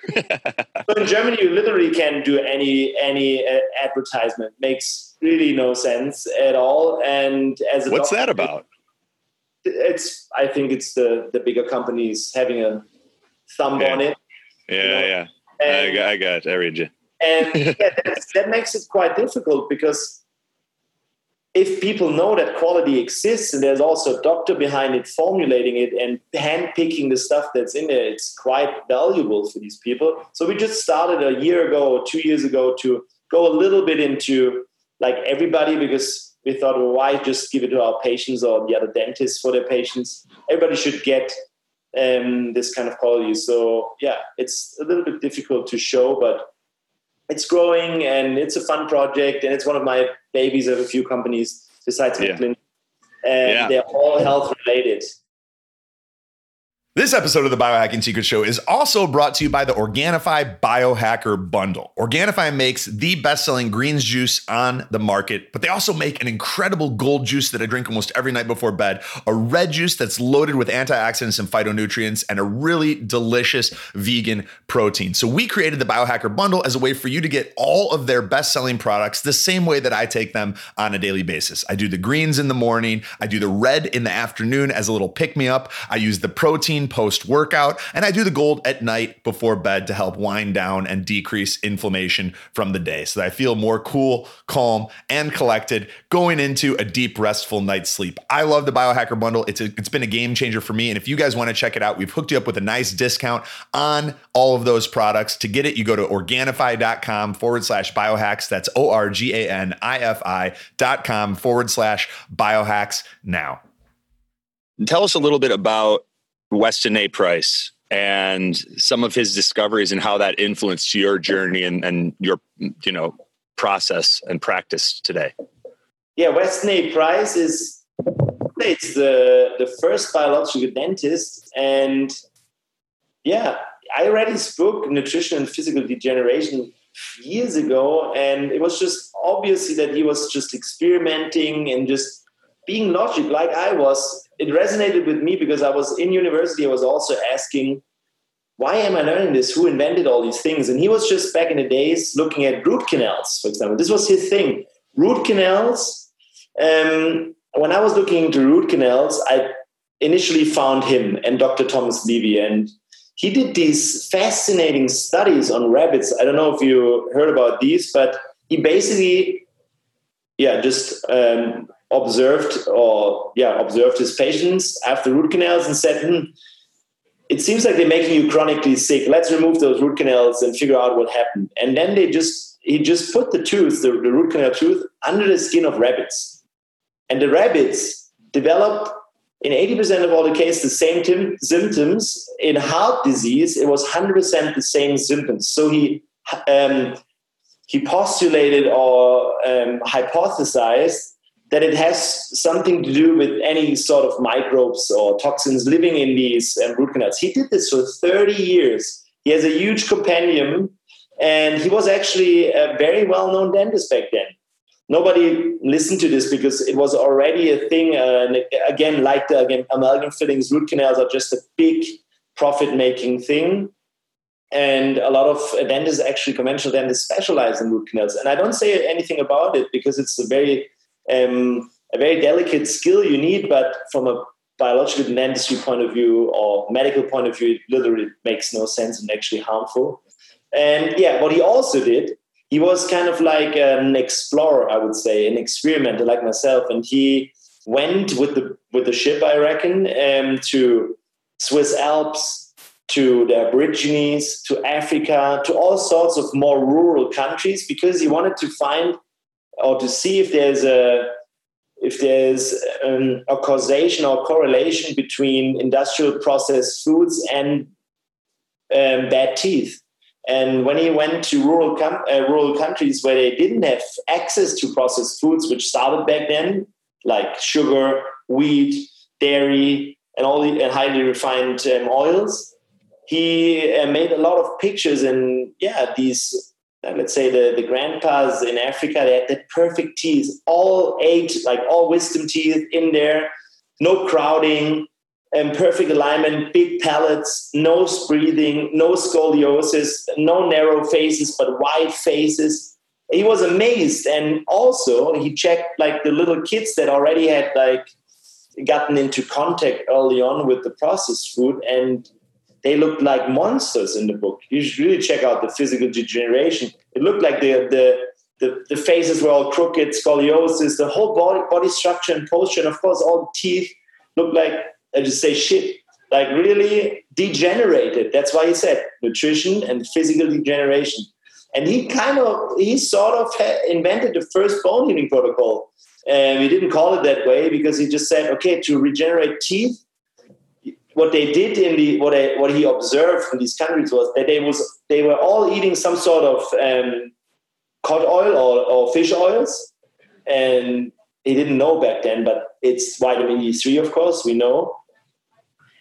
so in Germany, you literally can do any any uh, advertisement. Makes really no sense at all. And as a what's doctor- that about it's I think it's the the bigger companies having a thumb Yeah. on it. yeah yeah I, got- I got it. I read you and yeah, that makes it quite difficult because if people know that quality exists and there's also a doctor behind it formulating it and handpicking the stuff that's in there, it's quite valuable for these people. So we just started a year ago or two years ago to go a little bit into like everybody because we thought, well, why just give it to our patients or the other dentists for their patients? Everybody should get um, this kind of quality. So yeah, it's a little bit difficult to show, but it's growing and it's a fun project and it's one of my babies of a few companies besides Yeah. And Yeah. they're all health related. This episode of the Biohacking Secret Show is also brought to you by the Organifi Biohacker Bundle. Organifi makes the best selling greens juice on the market, but they also make an incredible gold juice that I drink almost every night before bed, a red juice that's loaded with antioxidants and phytonutrients, and a really delicious vegan protein. So we created the Biohacker Bundle as a way for you to get all of their best selling products the same way that I take them on a daily basis. I do the greens in the morning, I do the red in the afternoon as a little pick me up, I use the protein post workout, and I do the gold at night before bed to help wind down and decrease inflammation from the day so that I feel more cool, calm, and collected going into a deep, restful night's sleep. I love the Biohacker Bundle. It's, a, it's been a game changer for me. And if you guys want to check it out, we've hooked you up with a nice discount on all of those products. To get it, you go to organifi.com forward slash biohacks. That's O R G A N I F I dot com forward slash biohacks now. tell us a little bit about Weston A. Price and some of his discoveries and how that influenced your journey and, and your you know process and practice today. Yeah, Weston A. Price is it's the the first biological dentist, and yeah, I read his book Nutrition and Physical Degeneration years ago, and it was just obviously that he was just experimenting and just being logic like I was. It resonated with me because I was in university. I was also asking why am I learning this? Who invented all these things? And he was just back in the days looking at root canals, for example. This was his thing. Root canals. Um, when I was looking into root canals, I initially found him and Dr. Thomas Levy, and he did these fascinating studies on rabbits. I don't know if you heard about these, but he basically, yeah, just um, observed or yeah, observed his patients after root canals and said, hmm, it seems like they're making you chronically sick. Let's remove those root canals and figure out what happened. And then they just he just put the tooth, the, the root canal tooth, under the skin of rabbits. And the rabbits developed in 80% of all the cases the same tim- symptoms. In heart disease, it was 100% the same symptoms. So he um, he postulated or um, hypothesized that it has something to do with any sort of microbes or toxins living in these um, root canals. He did this for 30 years. He has a huge compendium, and he was actually a very well known dentist back then. Nobody listened to this because it was already a thing. Uh, again, like the again, amalgam fillings, root canals are just a big profit making thing. And a lot of dentists, actually conventional dentists, specialize in root canals. And I don't say anything about it because it's a very um, a very delicate skill you need, but from a biological dentistry point of view or medical point of view, it literally makes no sense and actually harmful. And yeah, what he also did, he was kind of like an explorer, I would say, an experimenter like myself, and he went with the with the ship, I reckon, um, to Swiss Alps, to the Aborigines, to Africa, to all sorts of more rural countries because he wanted to find or to see if there's a if there's um, a causation or correlation between industrial processed foods and um, bad teeth. And when he went to rural com- uh, rural countries where they didn't have access to processed foods, which started back then, like sugar, wheat, dairy, and all the and highly refined um, oils, he uh, made a lot of pictures and yeah, these Uh, let's say the, the grandpas in Africa, they had the perfect teeth, all eight, like all wisdom teeth in there, no crowding, and perfect alignment, big palates, nose breathing, no scoliosis, no narrow faces, but wide faces. He was amazed. And also he checked like the little kids that already had like gotten into contact early on with the processed food and they looked like monsters in the book. You should really check out the physical degeneration. It looked like the the the, the faces were all crooked, scoliosis, the whole body body structure and posture, and of course all the teeth looked like I just say shit, like really degenerated. That's why he said nutrition and physical degeneration. And he kind of he sort of invented the first bone healing protocol. And he didn't call it that way because he just said, okay, to regenerate teeth, what they did in the what I, what he observed in these countries was that they was they were all eating some sort of um, cod oil or, or fish oils, and he didn't know back then, but it's vitamin D3, of course, we know.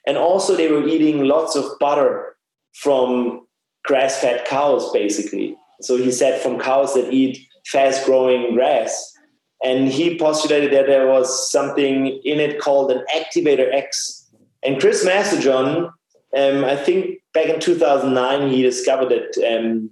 And also, they were eating lots of butter from grass fed cows, basically. So he said from cows that eat fast growing grass. And he postulated that there was something in it called an activator X and Chris Masterjohn, um, I think back in 2009, he discovered that um,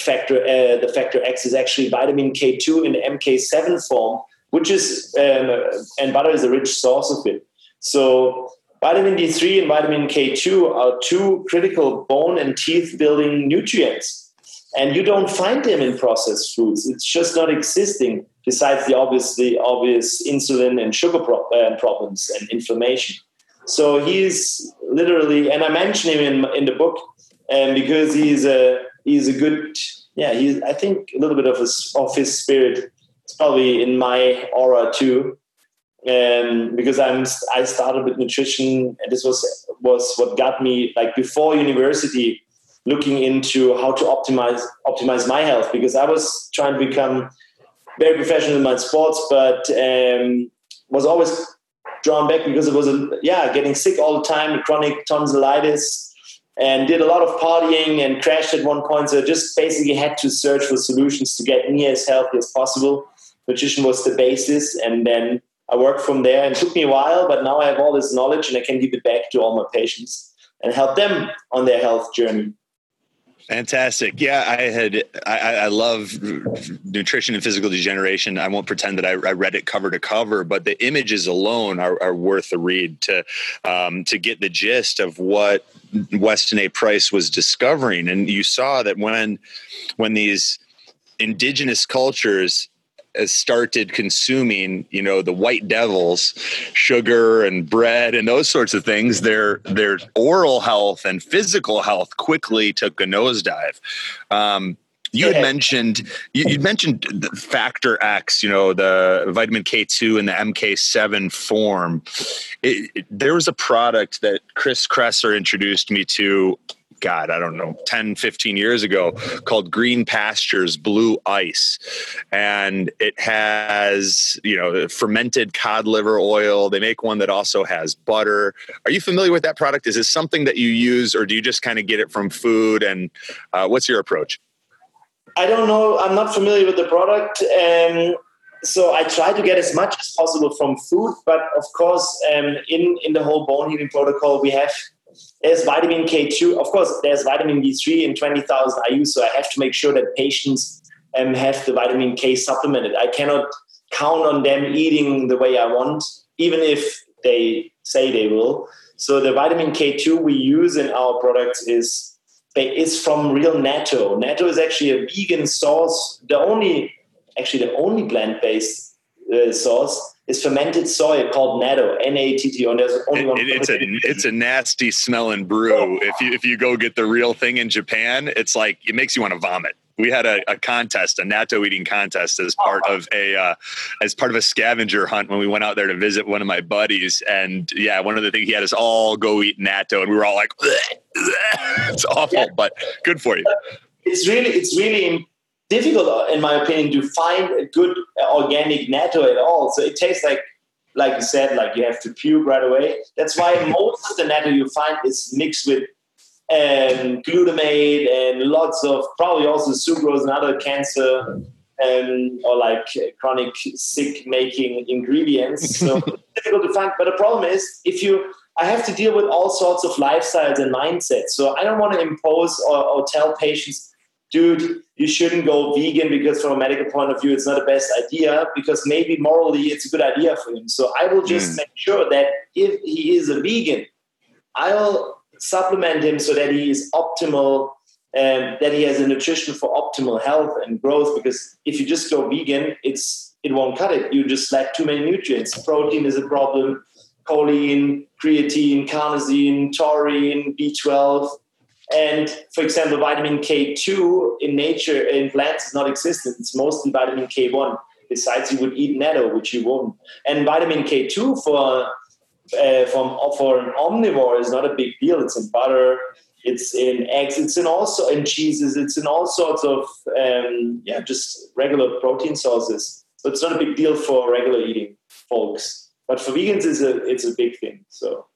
factor uh, the factor X is actually vitamin K2 in the MK7 form, which is um, and butter is a rich source of it. So vitamin D3 and vitamin K2 are two critical bone and teeth building nutrients. And you don't find them in processed foods. It's just not existing besides the obviously obvious insulin and sugar pro- uh, problems and inflammation. So he's literally, and I mention him in in the book, and um, because he's a he's a good, yeah, he's I think a little bit of his of his spirit. It's probably in my aura too, um, because I'm I started with nutrition, and this was was what got me like before university, looking into how to optimize optimize my health because I was trying to become very professional in my sports, but um, was always drawn back because it was a yeah getting sick all the time, chronic tonsillitis, and did a lot of partying and crashed at one point. So I just basically had to search for solutions to get me as healthy as possible. Nutrition was the basis, and then I worked from there. And it took me a while, but now I have all this knowledge and I can give it back to all my patients. and help them on their health journey. Fantastic. Yeah, I had, I, I love nutrition and physical degeneration. I won't pretend that I, I read it cover to cover, but the images alone are, are worth a read to, um, to get the gist of what Weston A. Price was discovering. And you saw that when, when these indigenous cultures started consuming, you know, the white devils, sugar and bread and those sorts of things, their their oral health and physical health quickly took a nosedive. Um, you had mentioned you, would mentioned the factor X, you know, the vitamin K2 and the MK7 form. It, it, there was a product that Chris Kresser introduced me to God, I don't know, 10, 15 years ago called Green Pastures Blue Ice. And it has, you know, fermented cod liver oil. They make one that also has butter. Are you familiar with that product? Is it something that you use or do you just kind of get it from food? And uh, what's your approach? I don't know. I'm not familiar with the product. Um, so I try to get as much as possible from food, but of course, um, in in the whole bone healing protocol, we have there's vitamin K2. Of course, there's vitamin D3 in 20,000 IU, so I have to make sure that patients um, have the vitamin K supplemented. I cannot count on them eating the way I want, even if they say they will. So the vitamin K2 we use in our products is is from real natto. Natto is actually a vegan sauce, the only actually the only plant-based uh, sauce is fermented soy called natto, N-A-T-T-O. And there's only it, one. it's a it's a nasty smelling brew. Oh. If you if you go get the real thing in Japan, it's like it makes you want to vomit. We had a, a contest, a natto eating contest, as part oh. of a uh, as part of a scavenger hunt when we went out there to visit one of my buddies. And yeah, one of the things he had us all go eat natto, and we were all like, "It's awful," yeah. but good for you. It's really it's really difficult, in my opinion, to find a good organic natto at all. So it tastes like, like you said, like you have to puke right away. That's why most of the natto you find is mixed with um, glutamate and lots of probably also sucrose and other cancer um, or like chronic sick making ingredients. So difficult to find. But the problem is if you I have to deal with all sorts of lifestyles and mindsets. So I don't want to impose or, or tell patients dude, you shouldn't go vegan because from a medical point of view, it's not the best idea because maybe morally it's a good idea for him. So I will just mm. make sure that if he is a vegan, I'll supplement him so that he is optimal and that he has a nutrition for optimal health and growth. Because if you just go vegan, it's it won't cut it. You just lack too many nutrients. Protein is a problem. Choline, creatine, carnosine, taurine, B12, and for example, vitamin K2 in nature, in plants, is not existent. It's mostly vitamin K1. Besides, you would eat natto, which you won't. And vitamin K2 for uh, from for an omnivore is not a big deal. It's in butter, it's in eggs, it's in also in cheeses, it's in all sorts of um, yeah, just regular protein sources. So it's not a big deal for regular eating folks. But for vegans, it's a it's a big thing. So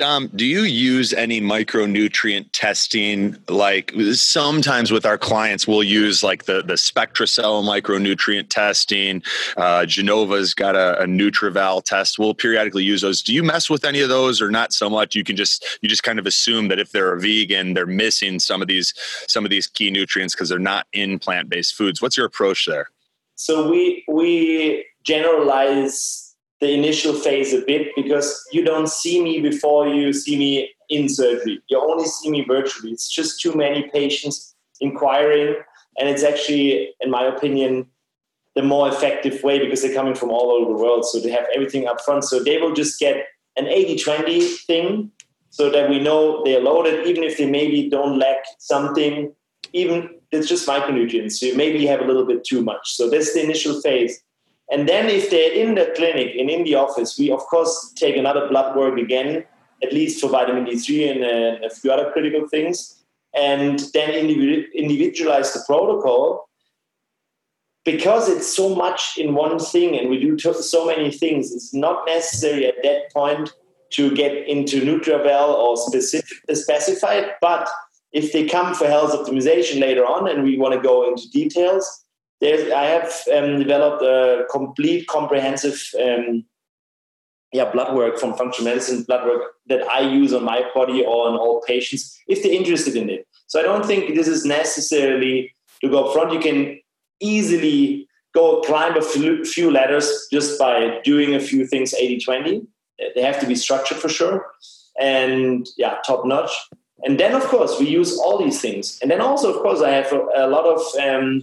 Dom, do you use any micronutrient testing? Like sometimes with our clients, we'll use like the the SpectraCell micronutrient testing. Uh, Genova's got a, a NutrEval test. We'll periodically use those. Do you mess with any of those, or not so much? You can just you just kind of assume that if they're a vegan, they're missing some of these some of these key nutrients because they're not in plant based foods. What's your approach there? So we we generalize the initial phase a bit because you don't see me before you see me in surgery. You only see me virtually. It's just too many patients inquiring. And it's actually, in my opinion, the more effective way because they're coming from all over the world. So they have everything up front. So they will just get an 80 20 thing so that we know they're loaded, even if they maybe don't lack something. Even it's just micronutrients. So you maybe have a little bit too much. So that's the initial phase. And then if they're in the clinic and in the office, we of course take another blood work again, at least for vitamin D3 and uh, a few other critical things, and then individualize the protocol. Because it's so much in one thing and we do so many things, it's not necessary at that point to get into NutrEval or specific, specified. But if they come for health optimization later on and we want to go into details, there's, I have um, developed a complete comprehensive um, yeah blood work from functional medicine blood work that I use on my body or on all patients if they're interested in it. So I don't think this is necessarily to go up front. You can easily go climb a few ladders just by doing a few things 80-20. They have to be structured for sure. And yeah, top notch. And then of course we use all these things. And then also of course I have a, a lot of um,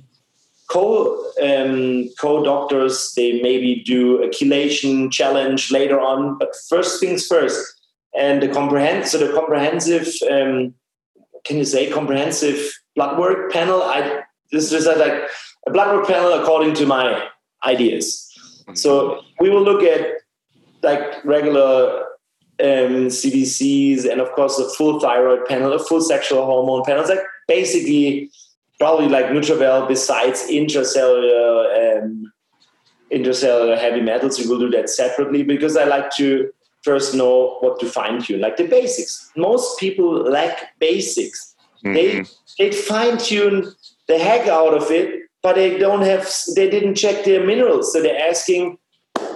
co um, co doctors. They maybe do a chelation challenge later on. But first things first. And the comprehensive, so the comprehensive, um, can you say comprehensive blood work panel? I this is like a blood work panel according to my ideas. So we will look at like regular um, CBCs and of course a full thyroid panel, a full sexual hormone panel. It's like basically probably like NutrEval besides intracellular um, intracellular heavy metals. We will do that separately because I like to first know what to fine tune, like the basics. Most people lack basics. Mm-hmm. They they fine tune the heck out of it, but they don't have they didn't check their minerals. So they're asking,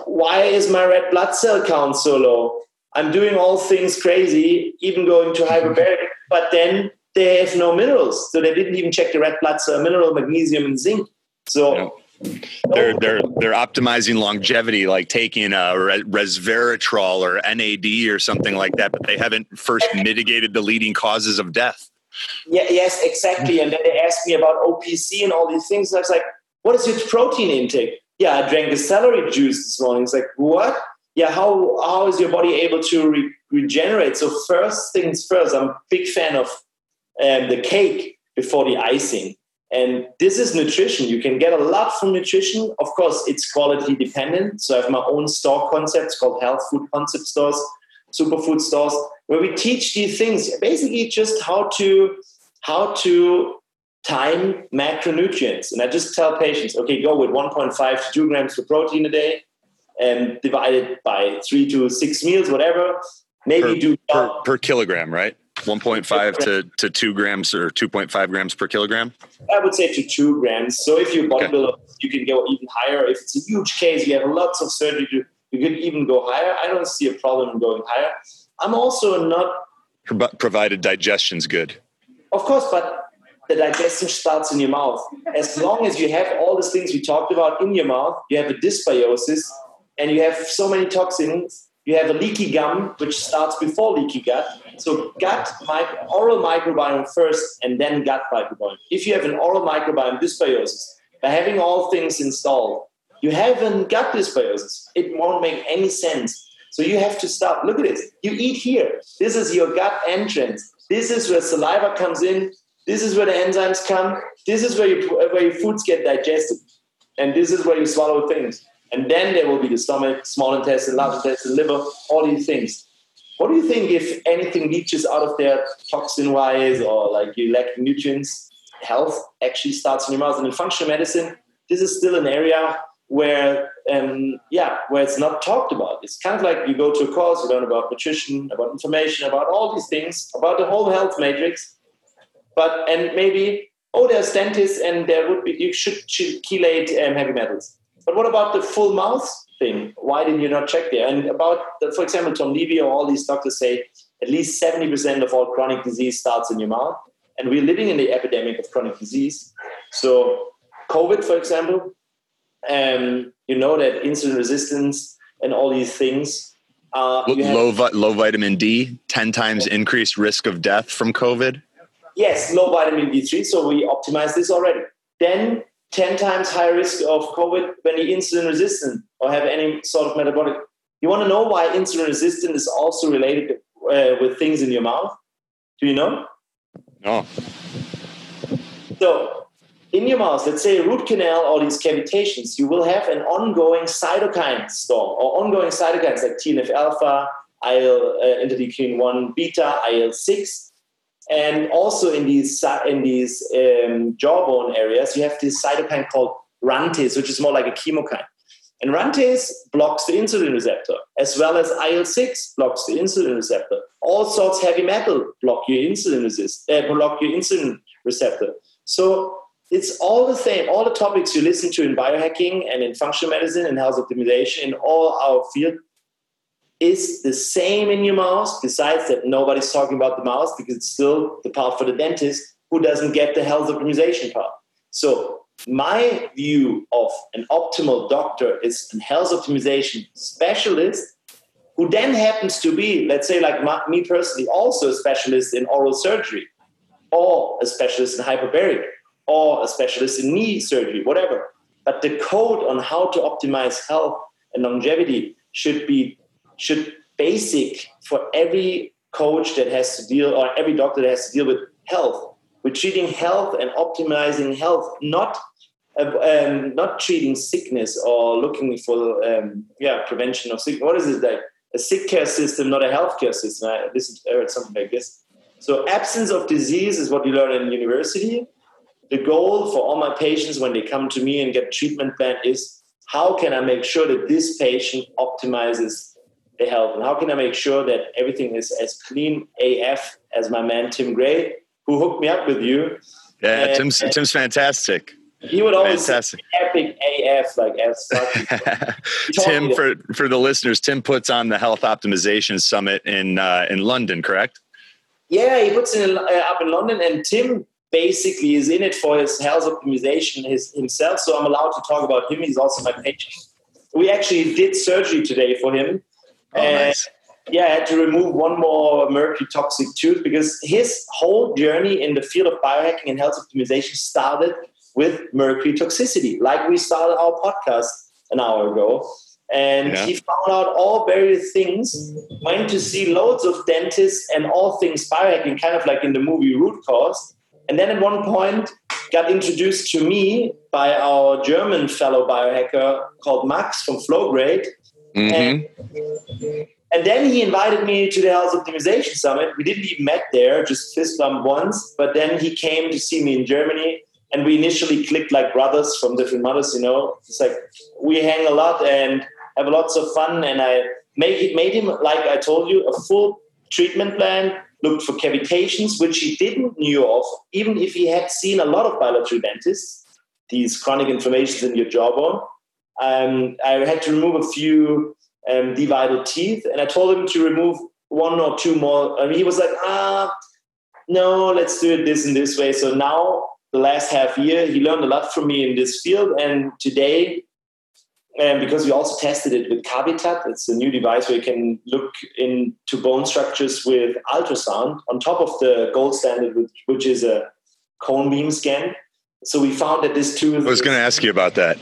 why is my red blood cell count so low? I'm doing all things crazy, even going to hyperbaric, but then they have no minerals. So they didn't even check the red blood cell mineral, magnesium and zinc. So they're they're they're optimizing longevity, like taking uh, a resveratrol or NAD or something like that, but they haven't first mitigated the leading causes of death. Yeah, yes, exactly. And then they asked me about OPC and all these things. And I was like, what is your protein intake? Yeah, I drank the celery juice this morning. It's like, what? Yeah, how, how is your body able to re- regenerate? So, first things first, I'm a big fan of um, the cake before the icing. And this is nutrition. You can get a lot from nutrition. Of course, it's quality dependent. So I have my own store concepts called health food concept stores, superfood stores where we teach these things basically just how to how to time macronutrients and i just tell patients okay go with 1.5 to 2 grams of protein a day and divide it by three to six meals whatever maybe per, do per, per kilogram right 1.5 to, to 2 grams or 2.5 grams per kilogram i would say to 2 grams so if you're bodybuilder okay. you can go even higher if it's a huge case you have lots of surgery to you could even go higher i don't see a problem in going higher I'm also not provided digestion's good. Of course, but the digestion starts in your mouth. As long as you have all these things we talked about in your mouth, you have a dysbiosis, and you have so many toxins. You have a leaky gum, which starts before leaky gut. So gut, oral microbiome first, and then gut microbiome. If you have an oral microbiome dysbiosis, by having all things installed, you have a gut dysbiosis. It won't make any sense so you have to stop. Look at this. You eat here. This is your gut entrance. This is where saliva comes in. This is where the enzymes come. This is where, you, where your foods get digested. And this is where you swallow things. And then there will be the stomach, small intestine, large intestine, liver, all these things. What do you think if anything leaches out of there toxin wise or like you lack nutrients? Health actually starts in your mouth. And in functional medicine, this is still an area where um, yeah where it's not talked about it's kind of like you go to a course you learn about nutrition about information about all these things about the whole health matrix but and maybe oh there's dentists and there would be you should, should chelate um, heavy metals but what about the full mouth thing why didn't you not check there and about the, for example tom levy or all these doctors say at least 70% of all chronic disease starts in your mouth and we're living in the epidemic of chronic disease so covid for example um, you know that insulin resistance and all these things. Uh, low, low vitamin D, 10 times increased risk of death from COVID? Yes, low vitamin D3. So we optimize this already. Then 10 times higher risk of COVID when you're insulin resistant or have any sort of metabolic. You want to know why insulin resistant is also related uh, with things in your mouth? Do you know? No. So in your mouth, let's say a root canal or these cavitations, you will have an ongoing cytokine storm or ongoing cytokines like TNF alpha, IL uh, interleukin 1 beta, IL 6. And also in these, in these um, jawbone areas, you have this cytokine called RANTES, which is more like a chemokine. And RANTES blocks the insulin receptor, as well as IL 6 blocks the insulin receptor. All sorts of heavy metal block your insulin resist, uh, block your insulin receptor. So it's all the same. All the topics you listen to in biohacking and in functional medicine and health optimization in all our field, is the same in your mouth. Besides that, nobody's talking about the mouth because it's still the part for the dentist who doesn't get the health optimization part. So my view of an optimal doctor is a health optimization specialist who then happens to be, let's say, like my, me personally, also a specialist in oral surgery, or a specialist in hyperbaric, or a specialist in knee surgery, whatever. But the code on how to optimize health and longevity should be should basic for every coach that has to deal or every doctor that has to deal with health. We're treating health and optimizing health, not uh, um, not treating sickness or looking for um, yeah prevention of sickness. What is it like? A sick care system, not a healthcare system. I, I heard something like this. So absence of disease is what you learn in university. The goal for all my patients when they come to me and get treatment plan is how can I make sure that this patient optimizes the health and how can I make sure that everything is as clean AF as my man Tim Gray, who hooked me up with you. Yeah, and, Tim's Tim's fantastic. He would always Fantastic. say epic AF, like as Tim, for for the listeners, Tim puts on the Health Optimization Summit in uh, in London, correct? Yeah, he puts it uh, up in London, and Tim basically is in it for his health optimization his, himself. So I'm allowed to talk about him. He's also my patient. We actually did surgery today for him. Oh, and nice. Yeah, I had to remove one more mercury toxic tooth because his whole journey in the field of biohacking and health optimization started with mercury toxicity, like we started our podcast an hour ago. And yeah. he found out all various things, went to see loads of dentists and all things biohacking, kind of like in the movie Root Cause. And then at one point, got introduced to me by our German fellow biohacker called Max from Flowgrade. Mm-hmm. And, and then he invited me to the Health Optimization Summit. We didn't even met there, just fist bump once. But then he came to see me in Germany and we initially clicked like brothers from different mothers. You know, it's like we hang a lot and have lots of fun. And I make it made him like I told you a full treatment plan. Looked for cavitations, which he didn't knew of, even if he had seen a lot of bilateral dentists. These chronic inflammations in your jawbone. Um, I had to remove a few um, divided teeth, and I told him to remove one or two more. And he was like, ah, no, let's do it this and this way. So now the last half year. He learned a lot from me in this field. And today, and because we also tested it with Cavitat, it's a new device where you can look into bone structures with ultrasound on top of the gold standard, which is a cone beam scan. So we found that this tooth. I was going to ask you about that.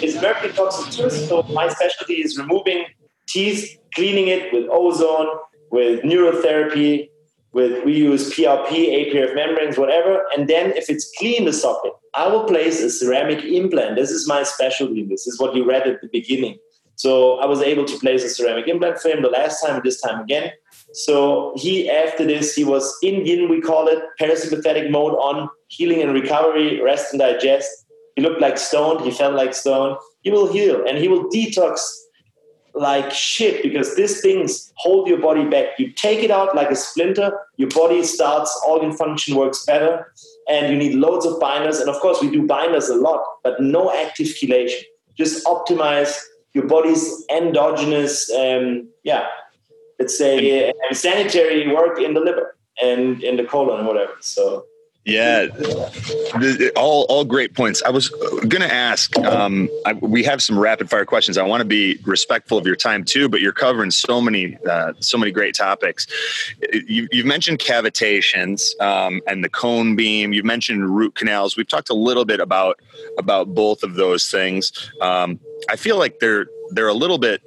It's mercury toxic tooth. So my specialty is removing teeth, cleaning it with ozone, with neurotherapy, with we use PRP, APRF membranes, whatever. And then if it's clean the socket, I will place a ceramic implant. This is my specialty. This is what you read at the beginning. So I was able to place a ceramic implant for him the last time, this time again. So he, after this, he was in yin, we call it, parasympathetic mode on healing and recovery, rest and digest. He looked like stone. He felt like stone. He will heal and he will detox like shit because these things hold your body back. You take it out like a splinter, your body starts, organ function works better, and you need loads of binders. And of course, we do binders a lot, but no active chelation. Just optimize your body's endogenous, um, yeah, let's say, uh, sanitary work in the liver and in the colon whatever. So yeah, all all great points. I was going to ask. Um, I, we have some rapid fire questions. I want to be respectful of your time too, but you're covering so many uh, so many great topics. You, have mentioned cavitations um, and the cone beam. You've mentioned root canals. We've talked a little bit about about both of those things. Um, I feel like they're they're a little bit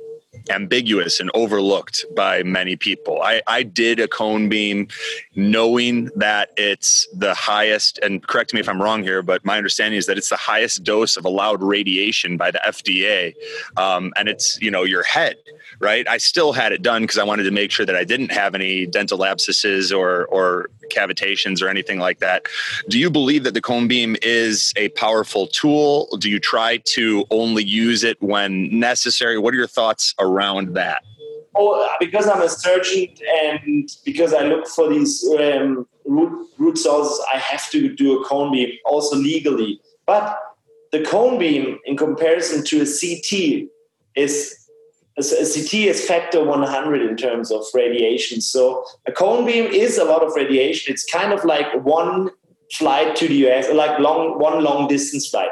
ambiguous and overlooked by many people. I, I did a cone beam knowing that it's the highest, and correct me if I'm wrong here, but my understanding is that it's the highest dose of allowed radiation by the FDA. Um, and it's, you know, your head right? I still had it done because I wanted to make sure that I didn't have any dental abscesses or or cavitations or anything like that. Do you believe that the cone beam is a powerful tool? Do you try to only use it when necessary? What are your thoughts that? Oh, because I'm a surgeon and because I look for these um, root, root sources, I have to do a cone beam also legally. But the cone beam, in comparison to a CT, is a CT is factor 100 in terms of radiation. So a cone beam is a lot of radiation. It's kind of like one flight to the US, like long one long distance flight.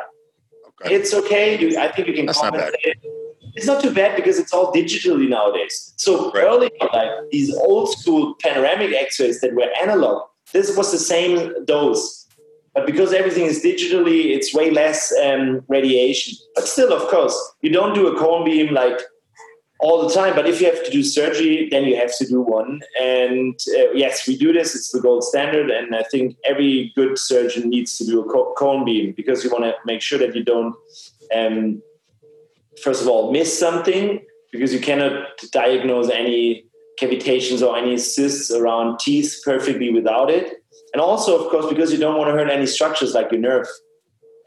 Okay. It's okay. You, I think you can That's compensate. It's not too bad because it's all digitally nowadays. So right. earlier, like these old school panoramic X-rays that were analog, this was the same dose. But because everything is digitally, it's way less um, radiation. But still, of course, you don't do a cone beam like all the time. But if you have to do surgery, then you have to do one. And uh, yes, we do this. It's the gold standard. And I think every good surgeon needs to do a cone beam because you want to make sure that you don't, um, first of all, miss something because you cannot diagnose any cavitations or any cysts around teeth perfectly without it. And also, of course, because you don't want to hurt any structures like your nerve.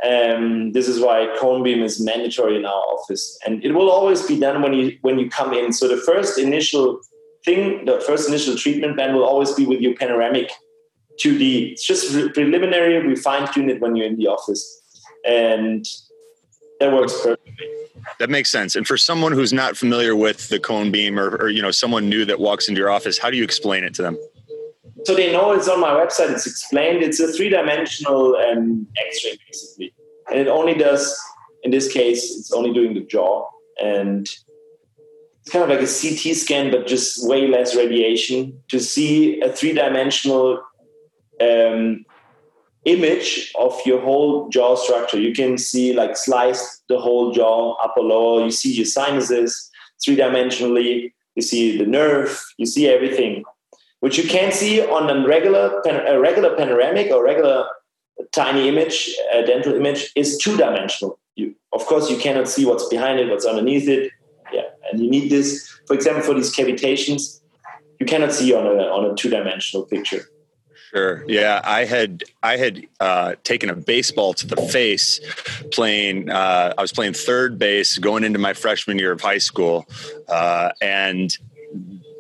Um, this is why cone beam is mandatory in our office, and it will always be done when you when you come in. So the first initial thing, the first initial treatment plan will always be with your panoramic 2D. It's just preliminary. We fine tune it when you're in the office, and that works perfectly. That makes sense. And for someone who's not familiar with the cone beam, or, or you know someone new that walks into your office, how do you explain it to them? so they know it's on my website. It's explained. It's a three-dimensional um, X-ray basically, and it only does. In this case, it's only doing the jaw, and it's kind of like a CT scan, but just way less radiation to see a three-dimensional um, image of your whole jaw structure. You can see like slice the whole jaw, upper lower. You see your sinuses three-dimensionally. You see the nerve. You see everything which you can't see on a regular, a regular panoramic or regular tiny image, a dental image, is two dimensional. You, of course, you cannot see what's behind it, what's underneath it. Yeah, and you need this, for example, for these cavitations, you cannot see on a on a two dimensional picture. Sure. Yeah, I had I had uh, taken a baseball to the face, playing. Uh, I was playing third base, going into my freshman year of high school, uh, and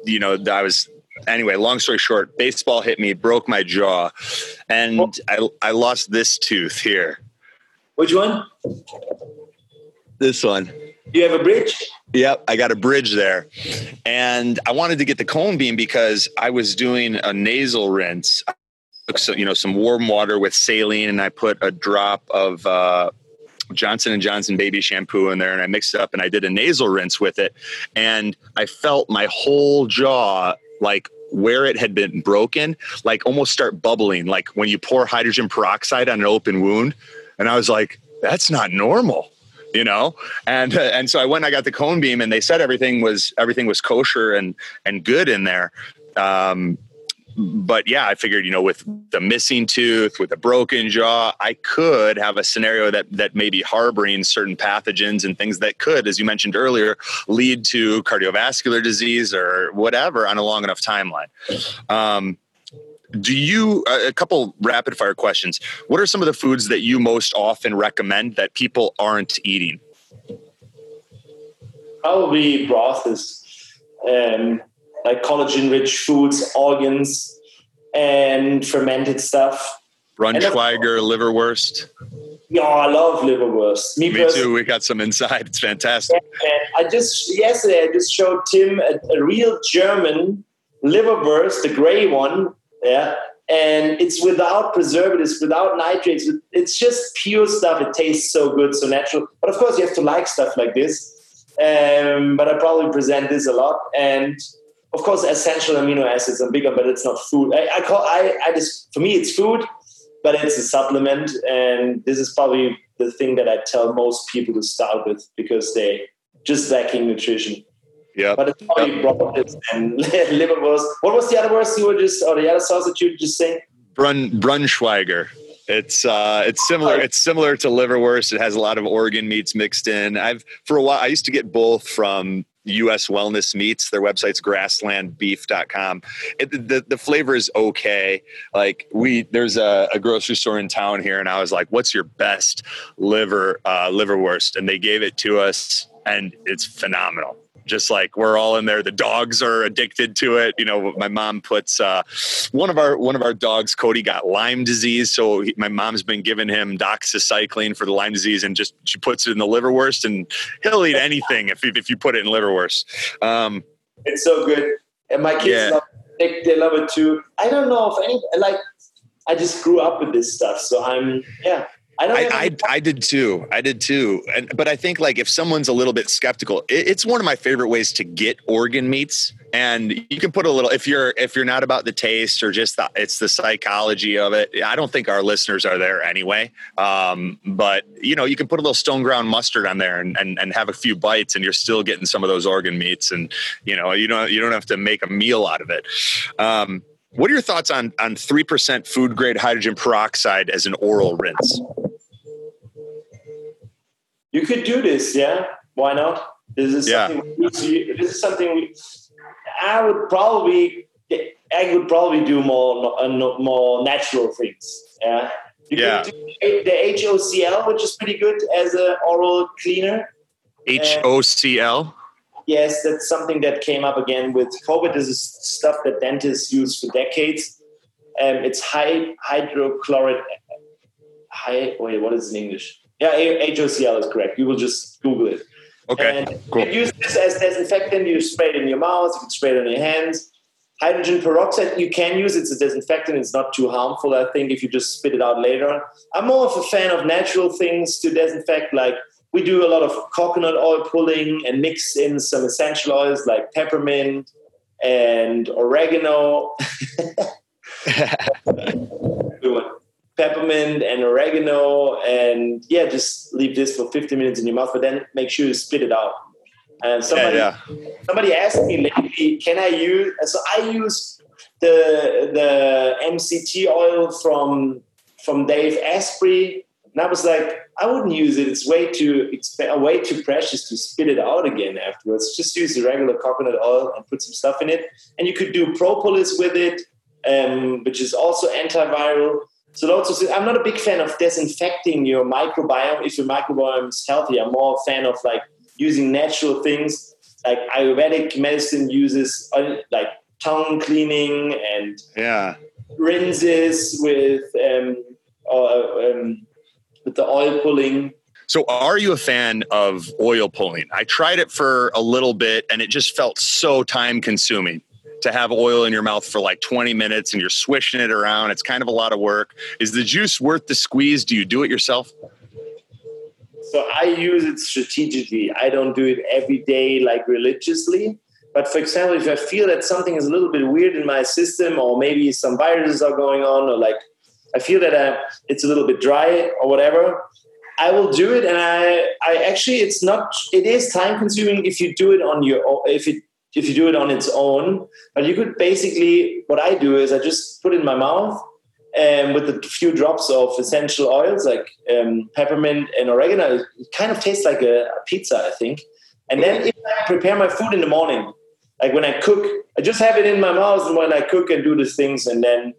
you know I was anyway, long story short, baseball hit me, broke my jaw, and oh. I, I lost this tooth here. Which one? This one. You have a bridge? Yep, I got a bridge there. And I wanted to get the cone beam because I was doing a nasal rinse. You know, some warm water with saline and I put a drop of uh, Johnson and Johnson baby shampoo in there and I mixed it up and I did a nasal rinse with it and I felt my whole jaw like where it had been broken, like almost start bubbling, like when you pour hydrogen peroxide on an open wound. And I was like, that's not normal, you know? And, uh, and so I went, I got the cone beam and they said everything was, everything was kosher and, and good in there. Um, but yeah, I figured, you know, with the missing tooth, with a broken jaw, I could have a scenario that that may be harboring certain pathogens and things that could, as you mentioned earlier, lead to cardiovascular disease or whatever on a long enough timeline. Um, do you a couple rapid fire questions? What are some of the foods that you most often recommend that people aren't eating? Probably broth is. Um, like collagen rich foods, organs, and fermented stuff. Braunschweiger, liverwurst. Yeah, I love liverwurst. Me, Me too. We got some inside. It's fantastic. I just yesterday I just showed Tim a, a real German liverwurst, the gray one. Yeah, and it's without preservatives, without nitrates. It's just pure stuff. It tastes so good, so natural. But of course, you have to like stuff like this. Um, but I probably present this a lot, and of course, essential amino acids are bigger, but it's not food. I, I call I, I just for me it's food, but it's a supplement, and this is probably the thing that I tell most people to start with because they just lacking nutrition. Yeah, but it's probably yep. brothers and liverwurst. What was the other words you were just, or the other sauce that you were just saying? Brun Braunschweiger. It's uh, it's similar. It's similar to liverwurst. It has a lot of organ meats mixed in. I've for a while. I used to get both from US Wellness Meats. Their website's grasslandbeef.com. It, the, the flavor is okay. Like we, there's a, a, grocery store in town here, and I was like, "What's your best liver uh, liverwurst?" And they gave it to us, and it's phenomenal. Just like we're all in there. The dogs are addicted to it. You know my mom puts uh, one of our one of our dogs cody got lyme disease. So he, my mom's been giving him doxycycline for the lyme disease and just she puts it in the liverwurst and he'll eat anything if, if you put it in liverwurst. Um, it's so good. And my kids Yeah. love it. They, they love it too. I don't know if any like i just grew up with this stuff so i'm yeah i don't I, I, I did too. I did too. And but I think like if someone's a little bit skeptical, it, it's one of my favorite ways to get organ meats. And you can put a little if you're if you're not about the taste or just the, it's the psychology of it. I don't think our listeners are there anyway. Um, but you know, you can put a little stone ground mustard on there and, and and have a few bites, and you're still getting some of those organ meats. And you know, you don't you don't have to make a meal out of it. Um, what are your thoughts on on three percent food grade hydrogen peroxide as an oral rinse? You could do this, yeah. Why not? This is Yeah. something. We, this is something. We, I would probably. I would probably do more uh, more natural things. Yeah. You Yeah. could do the HOCl, which is pretty good as an oral cleaner. H O C L. Yes, that's something that came up again with COVID. This is stuff that dentists use for decades. Um, it's high hydrochloric. High. Wait, what is it in English? Yeah, HOCl is correct. You will just Google it. Okay, And cool. you use this as a disinfectant. You spray it in your mouth. You can spray it on your hands. Hydrogen peroxide you can use. It's a disinfectant. It's not too harmful. I think if you just spit it out later. On. I'm more of a fan of natural things to disinfect. Like we do a lot of coconut oil pulling and mix in some essential oils like peppermint and oregano. Peppermint and oregano, and yeah, just leave this for 50 minutes in your mouth, but then make sure you spit it out. And somebody, yeah. somebody asked me lately, can I use? So I use the the MCT oil from from Dave Asprey, and I was like, I wouldn't use it. It's way too exp- way too precious to spit it out again afterwards. Just use the regular coconut oil and put some stuff in it, and you could do propolis with it, um, which is also antiviral. So also, I'm not a big fan of disinfecting your microbiome if your microbiome is healthy. I'm more a fan of like using natural things like Ayurvedic medicine uses uh, like tongue cleaning and Yeah. rinses with um, or, um, with the oil pulling. So, are you a fan of oil pulling? I tried it for a little bit and it just felt so time consuming to have oil in your mouth for like 20 minutes and you're swishing it around. It's kind of a lot of work. Is the juice worth the squeeze? Do you do it yourself? So I use it strategically. I don't do it every day like religiously. But for example, if I feel that something is a little bit weird in my system, or maybe some viruses are going on, or like I feel that uh, it's a little bit dry or whatever, I will do it. And I, I actually, it's not. It is time consuming if you do it on your. If it if you do it on its own, but you could basically. What I do is I just put it in my mouth and with a few drops of essential oils like um, peppermint and oregano. It kind of tastes like a, a pizza, I think. And then if I prepare my food in the morning, like when I cook, I just have it in my mouth and when I cook and do these things, and then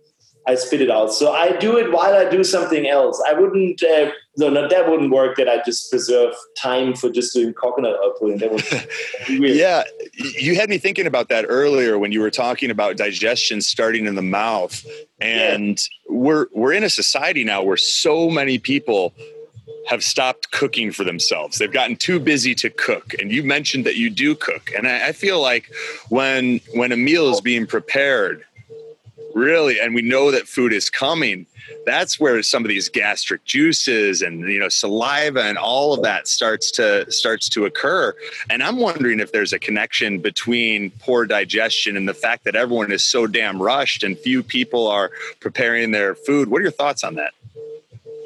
I spit it out. So I do it while I do something else. I wouldn't, uh, no, no, that wouldn't work. That I just preserve time for just doing coconut oil. That would be weird. Yeah, you had me thinking about that earlier when you were talking about digestion starting in the mouth, and we're we're in a society now where so many people have stopped cooking for themselves. They've gotten too busy to cook, and you mentioned that you do cook, and I, I feel like when when a meal is being prepared, really, and we know that food is coming. That's where some of these gastric juices and you know saliva and all of that starts to starts to occur. And I'm wondering if there's a connection between poor digestion and the fact that everyone is so damn rushed and few people are preparing their food. What are your thoughts on that?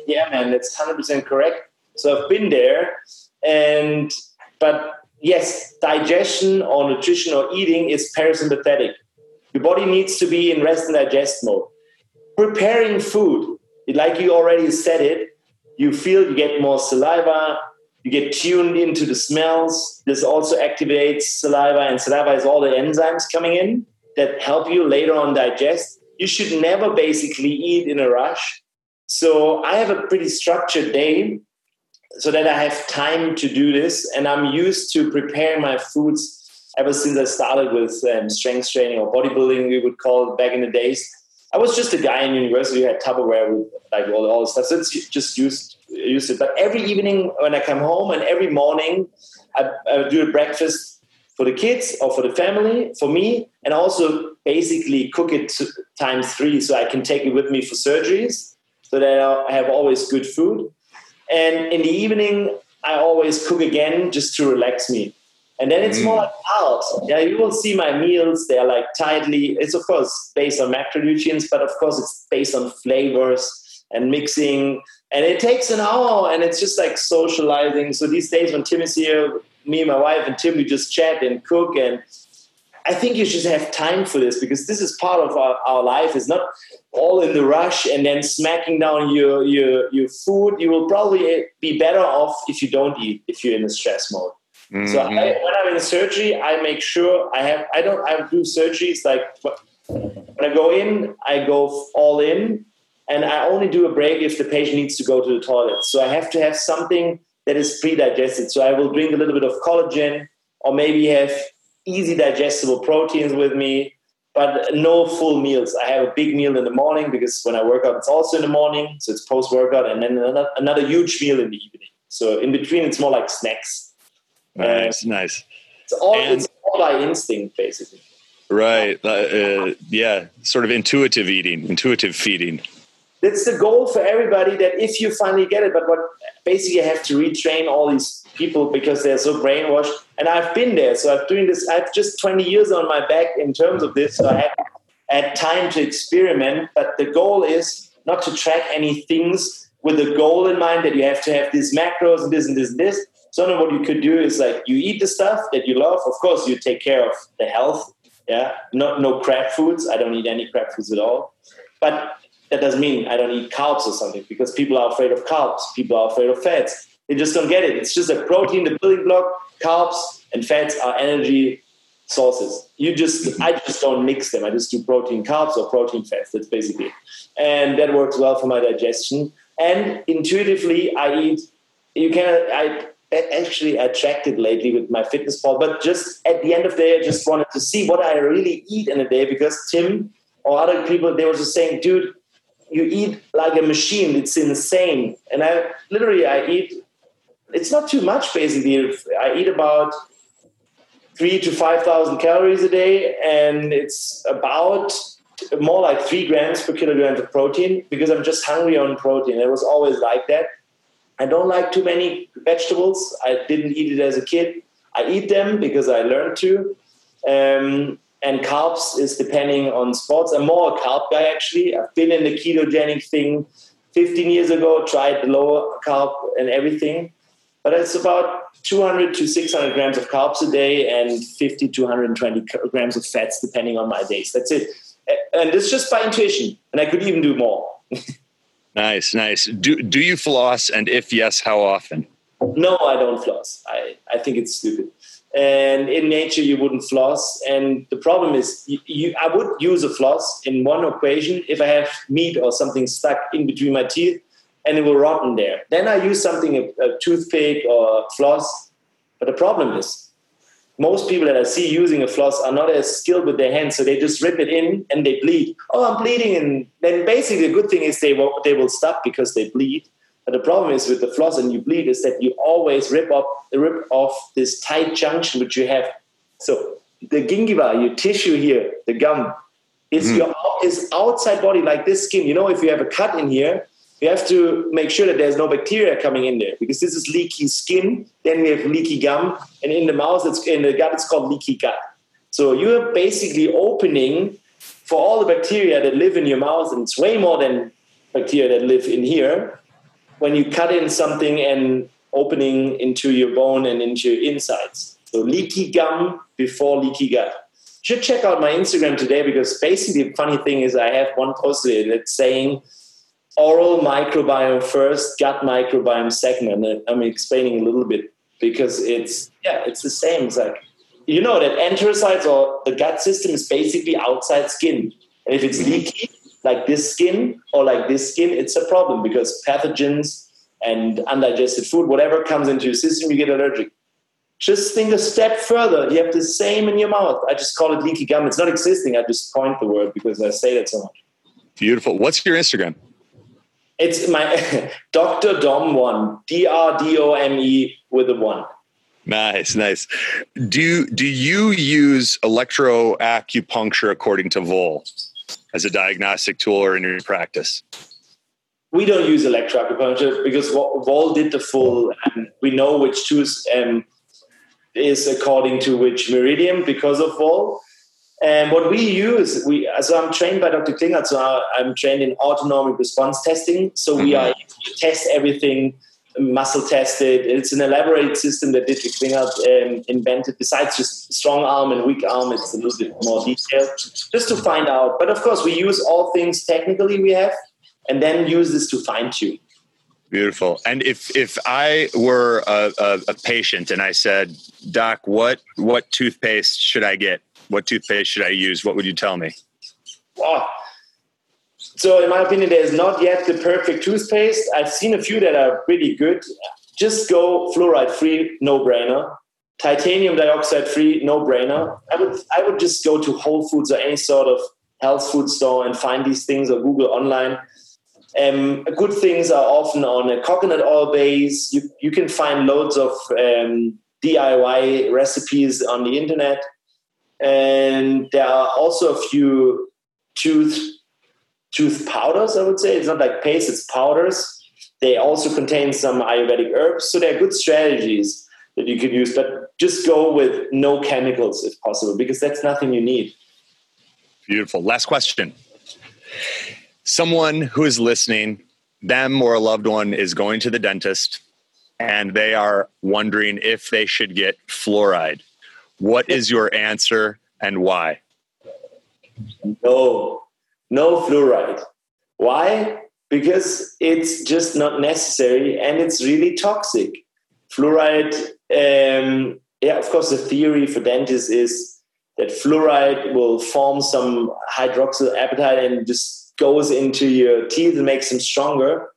Yeah, man, that's hundred percent correct. So I've been there, and but yes, digestion or nutrition or eating is parasympathetic. Your body needs to be in rest and digest mode. Preparing food, like you already said it, you feel you get more saliva, you get tuned into the smells. This also activates saliva, and saliva is all the enzymes coming in that help you later on digest. You should never basically eat in a rush. So I have a pretty structured day so that I have time to do this. And I'm used to preparing my foods ever since I started with um, strength training or bodybuilding, we would call it back in the days. I was just a guy in university who had Tupperware with like all, all the stuff. So it's just used used it. But every evening when I come home and every morning I, I do a breakfast for the kids or for the family, for me, and also basically cook it times three so I can take it with me for surgeries so that I have always good food. And in the evening, I always cook again just to relax me. And then it's more mm. like art. Yeah, you will see my meals. They're like tightly. It's of course based on macronutrients, but of course it's based on flavors and mixing. And it takes an hour, and it's just like socializing. So these days when Tim is here, me and my wife and Tim we just chat and cook. And I think you should have time for this because this is part of our, our life. It's not all in the rush and then smacking down your your your food. You will probably be better off if you don't eat if you're in a stress mode. Mm-hmm. So I, when I'm in surgery, I make sure I have. I don't. I do surgeries like when I go in, I go all in, and I only do a break if the patient needs to go to the toilet. So I have to have something that is pre-digested. So I will drink a little bit of collagen, or maybe have easy digestible proteins with me, but no full meals. I have a big meal in the morning because when I work out, it's also in the morning, so it's post-workout, and then another, another huge meal in the evening. So in between, it's more like snacks. Nice, uh, nice. It's all, and, it's all by instinct, basically. Right. Uh, uh, yeah. Sort of intuitive eating, intuitive feeding. That's the goal for everybody. That if you finally get it, but what basically you have to retrain all these people because they're so brainwashed. And I've been there, so I'm doing this. I have just 20 years on my back in terms of this, so I have had time to experiment. But the goal is not to track any things with a goal in mind that you have to have these macros and this and this and this so then what you could do is like you eat the stuff that you love. Of course, you take care of the health. Yeah, no no crap foods. I don't eat any crap foods at all. But that doesn't mean I don't eat carbs or something because people are afraid of carbs. People are afraid of fats. They just don't get it. It's just a protein, the building block. Carbs and fats are energy sources. You just, I just don't mix them. I just do protein carbs or protein fats. That's basically it. And that works well for my digestion. And intuitively, I eat, you can, I actually attracted lately with MyFitnessPal. But just at the end of the day, I just wanted to see what I really eat in a day because Tim or other people, they were just saying, dude, you eat like a machine. It's insane. And I literally, I eat, it's not too much basically. I eat about three to 5,000 calories a day. And it's about more like three grams per kilogram of protein because I'm just hungry on protein. It was always like that. I don't like too many vegetables. I didn't eat it as a kid. I eat them because I learned to. Um, and carbs is depending on sports. I'm more a carb guy actually. I've been in the ketogenic thing 15 years ago, tried the lower carb and everything. But it's about 200 to 600 grams of carbs a day and 50 to 120 grams of fats depending on my days. That's it. And it's just by intuition. And I could even do more. Nice, nice. Do do you floss, and if yes, how often? No, I don't floss. I, I think it's stupid. And in nature, you wouldn't floss. And the problem is, you, you, I would use a floss in one equation if I have meat or something stuck in between my teeth and it will rotten there. Then I use something, a, a toothpick or floss. But the problem is, most people that I see using a floss are not as skilled with their hands, so they just rip it in and they bleed. Oh, I'm bleeding, and then basically the good thing is they will they will stop because they bleed. But the problem is with the floss and you bleed is that you always rip off rip off this tight junction which you have. So the gingiva, your tissue here, the gum, is mm. your is outside body like this skin. You know, if you have a cut in here, we have to make sure that there's no bacteria coming in there because this is leaky skin. Then we have leaky gum, and in the mouth, it's in the gut, it's called leaky gut. So you're basically opening for all the bacteria that live in your mouth, and it's way more than bacteria that live in here. When you cut in something and opening into your bone and into your insides. So leaky gum before leaky gut. Should check out my Instagram today because basically the funny thing is I have one post that's saying oral microbiome first, gut microbiome second. And I'm explaining a little bit because it's, yeah, it's the same. It's like, you know that enterocytes or the gut system is basically outside skin. And if it's leaky, like this skin or like this skin, it's a problem because pathogens and undigested food, whatever comes into your system, you get allergic. just think a step further. You have the same in your mouth. I just call it leaky gum. It's not existing. I just point the word because I say that so much. Beautiful. What's your Instagram? It's my Dr. Dom one, D R D O M E with a one. Nice, nice. Do do you use electroacupuncture according to Voll as a diagnostic tool or in your practice? We don't use electroacupuncture because Voll did the full. and we know which tools um, is according to which meridian because of Voll. And what we use, we so I'm trained by Dr. Klinghardt, so I'm trained in autonomic response testing. So we mm-hmm. are test everything, muscle tested. It's an elaborate system that Dietrich Klinghardt um, invented. Besides just strong arm and weak arm, it's a little bit more detailed, just to find out. But of course, we use all things technically we have, and then use this to fine tune. Beautiful. And if if I were a, a, a, patient and I said, "Doc, what what toothpaste should I get? What toothpaste should I use?" What would you tell me? Oh. So, in my opinion, there's not yet the perfect toothpaste. I've seen a few that are pretty good. Just go fluoride free, no brainer. Titanium dioxide free, no brainer. I would I would just go to Whole Foods or any sort of health food store and find these things or Google online um, good things are often on a coconut oil base. You, you can find loads of um, DIY recipes on the internet. And there are also a few tooth tooth powders, I would say. It's not like paste, it's powders. They also contain some Ayurvedic herbs. So they're good strategies that you can use, but just go with no chemicals if possible, because that's nothing you need. Beautiful. Last question someone who is listening, them or a loved one is going to the dentist and they are wondering if they should get fluoride. What is your answer and why? No, no fluoride. Why? Because it's just not necessary and it's really toxic. Fluoride, um, yeah, of course, the theory for dentists is that fluoride will form some hydroxyapatite and just goes into your teeth and makes them stronger.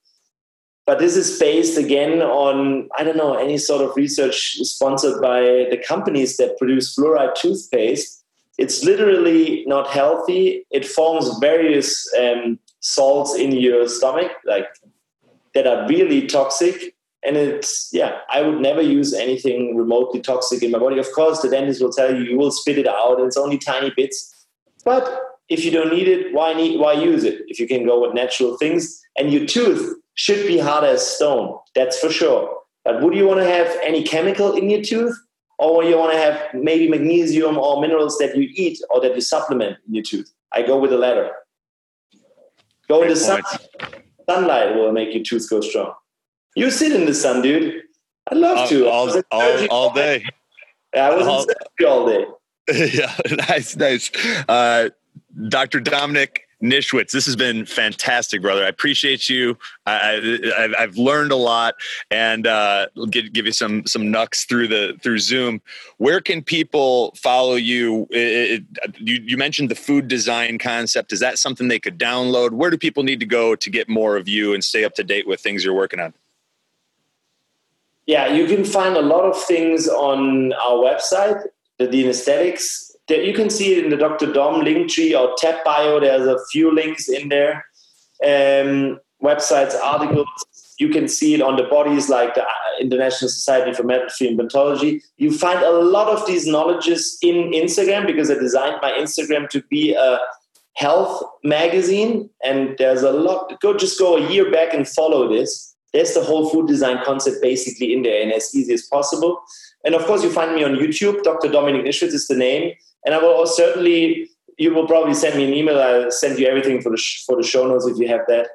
But this is based again on, I don't know, any sort of research sponsored by the companies that produce fluoride toothpaste. It's literally not healthy. It forms various um, salts in your stomach, like that are really toxic. And it's, yeah, I would never use anything remotely toxic in my body. Of course, the dentist will tell you you will spit it out, it's only tiny bits. But if you don't need it, why need why use it? If you can go with natural things, and your tooth should be hard as stone, that's for sure. But would you want to have any chemical in your tooth, or you want to have maybe magnesium or minerals that you eat or that you supplement in your tooth? I go with the latter. Go in the sun. Sunlight will make your tooth go strong. You sit in the sun, dude. I'd love to. All, all, all day. I was all, in all day. yeah, nice, nice. Uh, Dr. Dominik Nischwitz, this has been fantastic, brother. I appreciate you. I, have learned a lot, and uh, give, give you some some nucks through the through Zoom. Where can people follow you? It, it, you? You mentioned the food design concept. Is that something they could download? Where do people need to go to get more of you and stay up to date with things you're working on? Yeah, you can find a lot of things on our website, the DNAesthetics you can see it in the Dr. Dom Linktree or tab bio. There's a few links in there. Um, websites, articles. You can see it on the bodies like the International Society for Metal-Free Implantology. You find a lot of these knowledges in Instagram because I designed my Instagram to be a health magazine. And there's a lot. Go just go a year back and follow this. There's the whole food design concept basically in there and as easy as possible. And of course, you find me on YouTube. Dr. Dominik Nischwitz is the name. And I will certainly, you will probably send me an email. I'll send you everything for the, sh- for the show notes if you have that.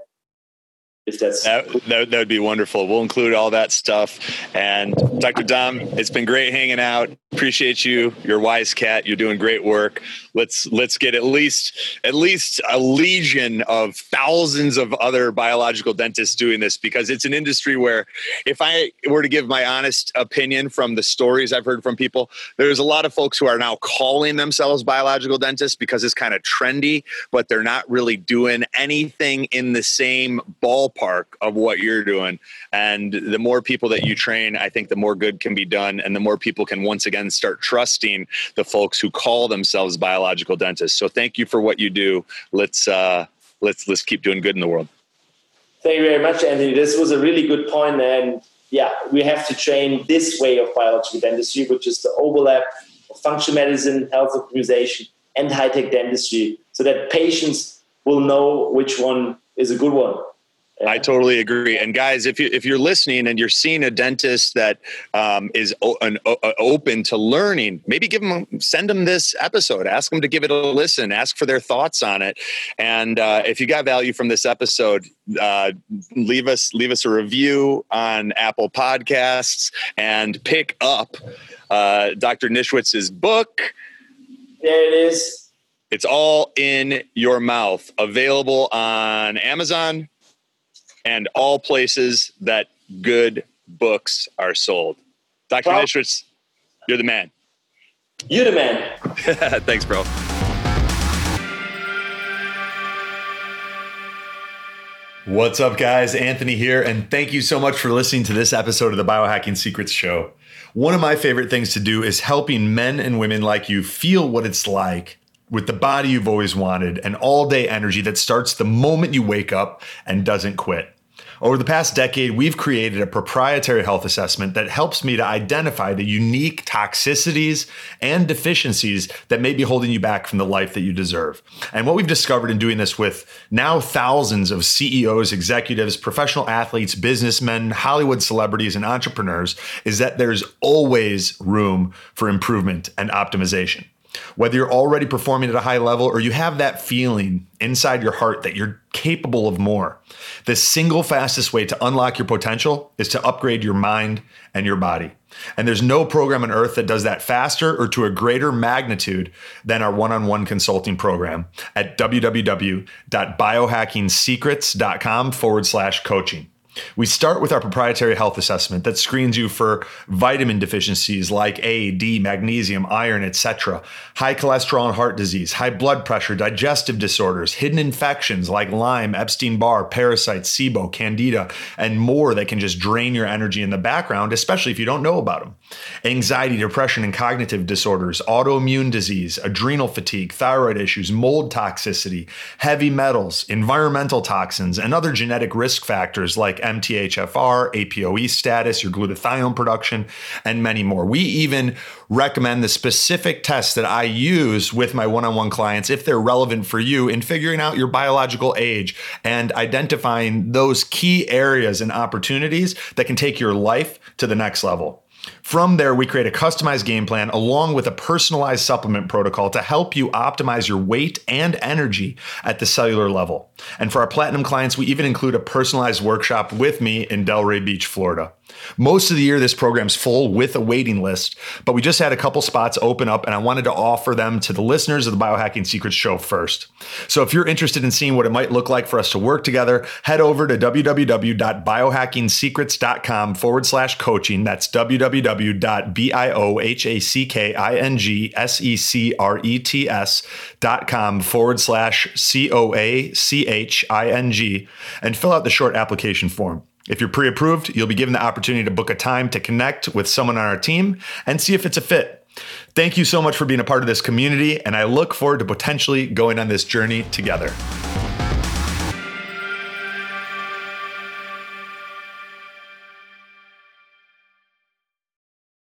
If that's that, that, would be wonderful. We'll include all that stuff. And Dr. Dom, it's been great hanging out. Appreciate you. You're wise cat. You're doing great work. Let's let's get at least at least a legion of thousands of other biological dentists doing this because it's an industry where if I were to give my honest opinion from the stories I've heard from people, there's a lot of folks who are now calling themselves biological dentists because it's kind of trendy, but they're not really doing anything in the same ballpark of what you're doing. And the more people that you train, I think the more good can be done and the more people can once again start trusting the folks who call themselves biological dentists. So thank you for what you do. Let's uh let's let's keep doing good in the world. Thank you very much, Anthony. This was a really good point. point, and yeah, we have to train this way of biological dentistry, which is the overlap of functional medicine, health optimization, and high tech dentistry, so that patients will know which one is a good one. Yeah. I totally agree. And guys, if you if you're listening and you're seeing a dentist that um, is o- an, o- open to learning, maybe give them send them this episode. Ask them to give it a listen. Ask for their thoughts on it. And uh, if you got value from this episode, uh, leave us leave us a review on Apple Podcasts and pick up uh, Dr. Nischwitz's book. There it is. It's all in your mouth. Available on Amazon and all places that good books are sold. Dr. Well, Nischwitz, you're the man. You're the man. Thanks, bro. What's up, guys? Anthony here, and thank you so much for listening to this episode of the Biohacking Secrets Show. One of my favorite things to do is helping men and women like you feel what it's like with the body you've always wanted and all day energy that starts the moment you wake up and doesn't quit. Over the past decade, we've created a proprietary health assessment that helps me to identify the unique toxicities and deficiencies that may be holding you back from the life that you deserve. And what we've discovered in doing this with now thousands of CEOs, executives, professional athletes, businessmen, Hollywood celebrities, and entrepreneurs is that there's always room for improvement and optimization. Whether you're already performing at a high level or you have that feeling inside your heart that you're capable of more, the single fastest way to unlock your potential is to upgrade your mind and your body. And there's no program on earth that does that faster or to a greater magnitude than our one on one consulting program at www.biohackingsecrets.com forward slash coaching. We start with our proprietary health assessment that screens you for vitamin deficiencies like A, D, magnesium, iron, etc., high cholesterol and heart disease, high blood pressure, digestive disorders, hidden infections like Lyme, Epstein-Barr, parasites, SIBO, Candida, and more that can just drain your energy in the background, especially if you don't know about them. Anxiety, depression, and cognitive disorders, autoimmune disease, adrenal fatigue, thyroid issues, mold toxicity, heavy metals, environmental toxins, and other genetic risk factors like MTHFR, APOE status, your glutathione production, and many more. We even recommend the specific tests that I use with my one on one clients if they're relevant for you in figuring out your biological age and identifying those key areas and opportunities that can take your life to the next level. From there, we create a customized game plan along with a personalized supplement protocol to help you optimize your weight and energy at the cellular level. And for our platinum clients, we even include a personalized workshop with me in Delray Beach, Florida. Most of the year, this program's full with a waiting list, but we just had a couple spots open up, and I wanted to offer them to the listeners of the Biohacking Secrets show first. So if you're interested in seeing what it might look like for us to work together, head over to www.biohackingsecrets.com forward slash coaching. That's www.biohackingsecrets.com forward slash C O A C H I N G and fill out the short application form. If you're pre approved, you'll be given the opportunity to book a time to connect with someone on our team and see if it's a fit. Thank you so much for being a part of this community, and I look forward to potentially going on this journey together.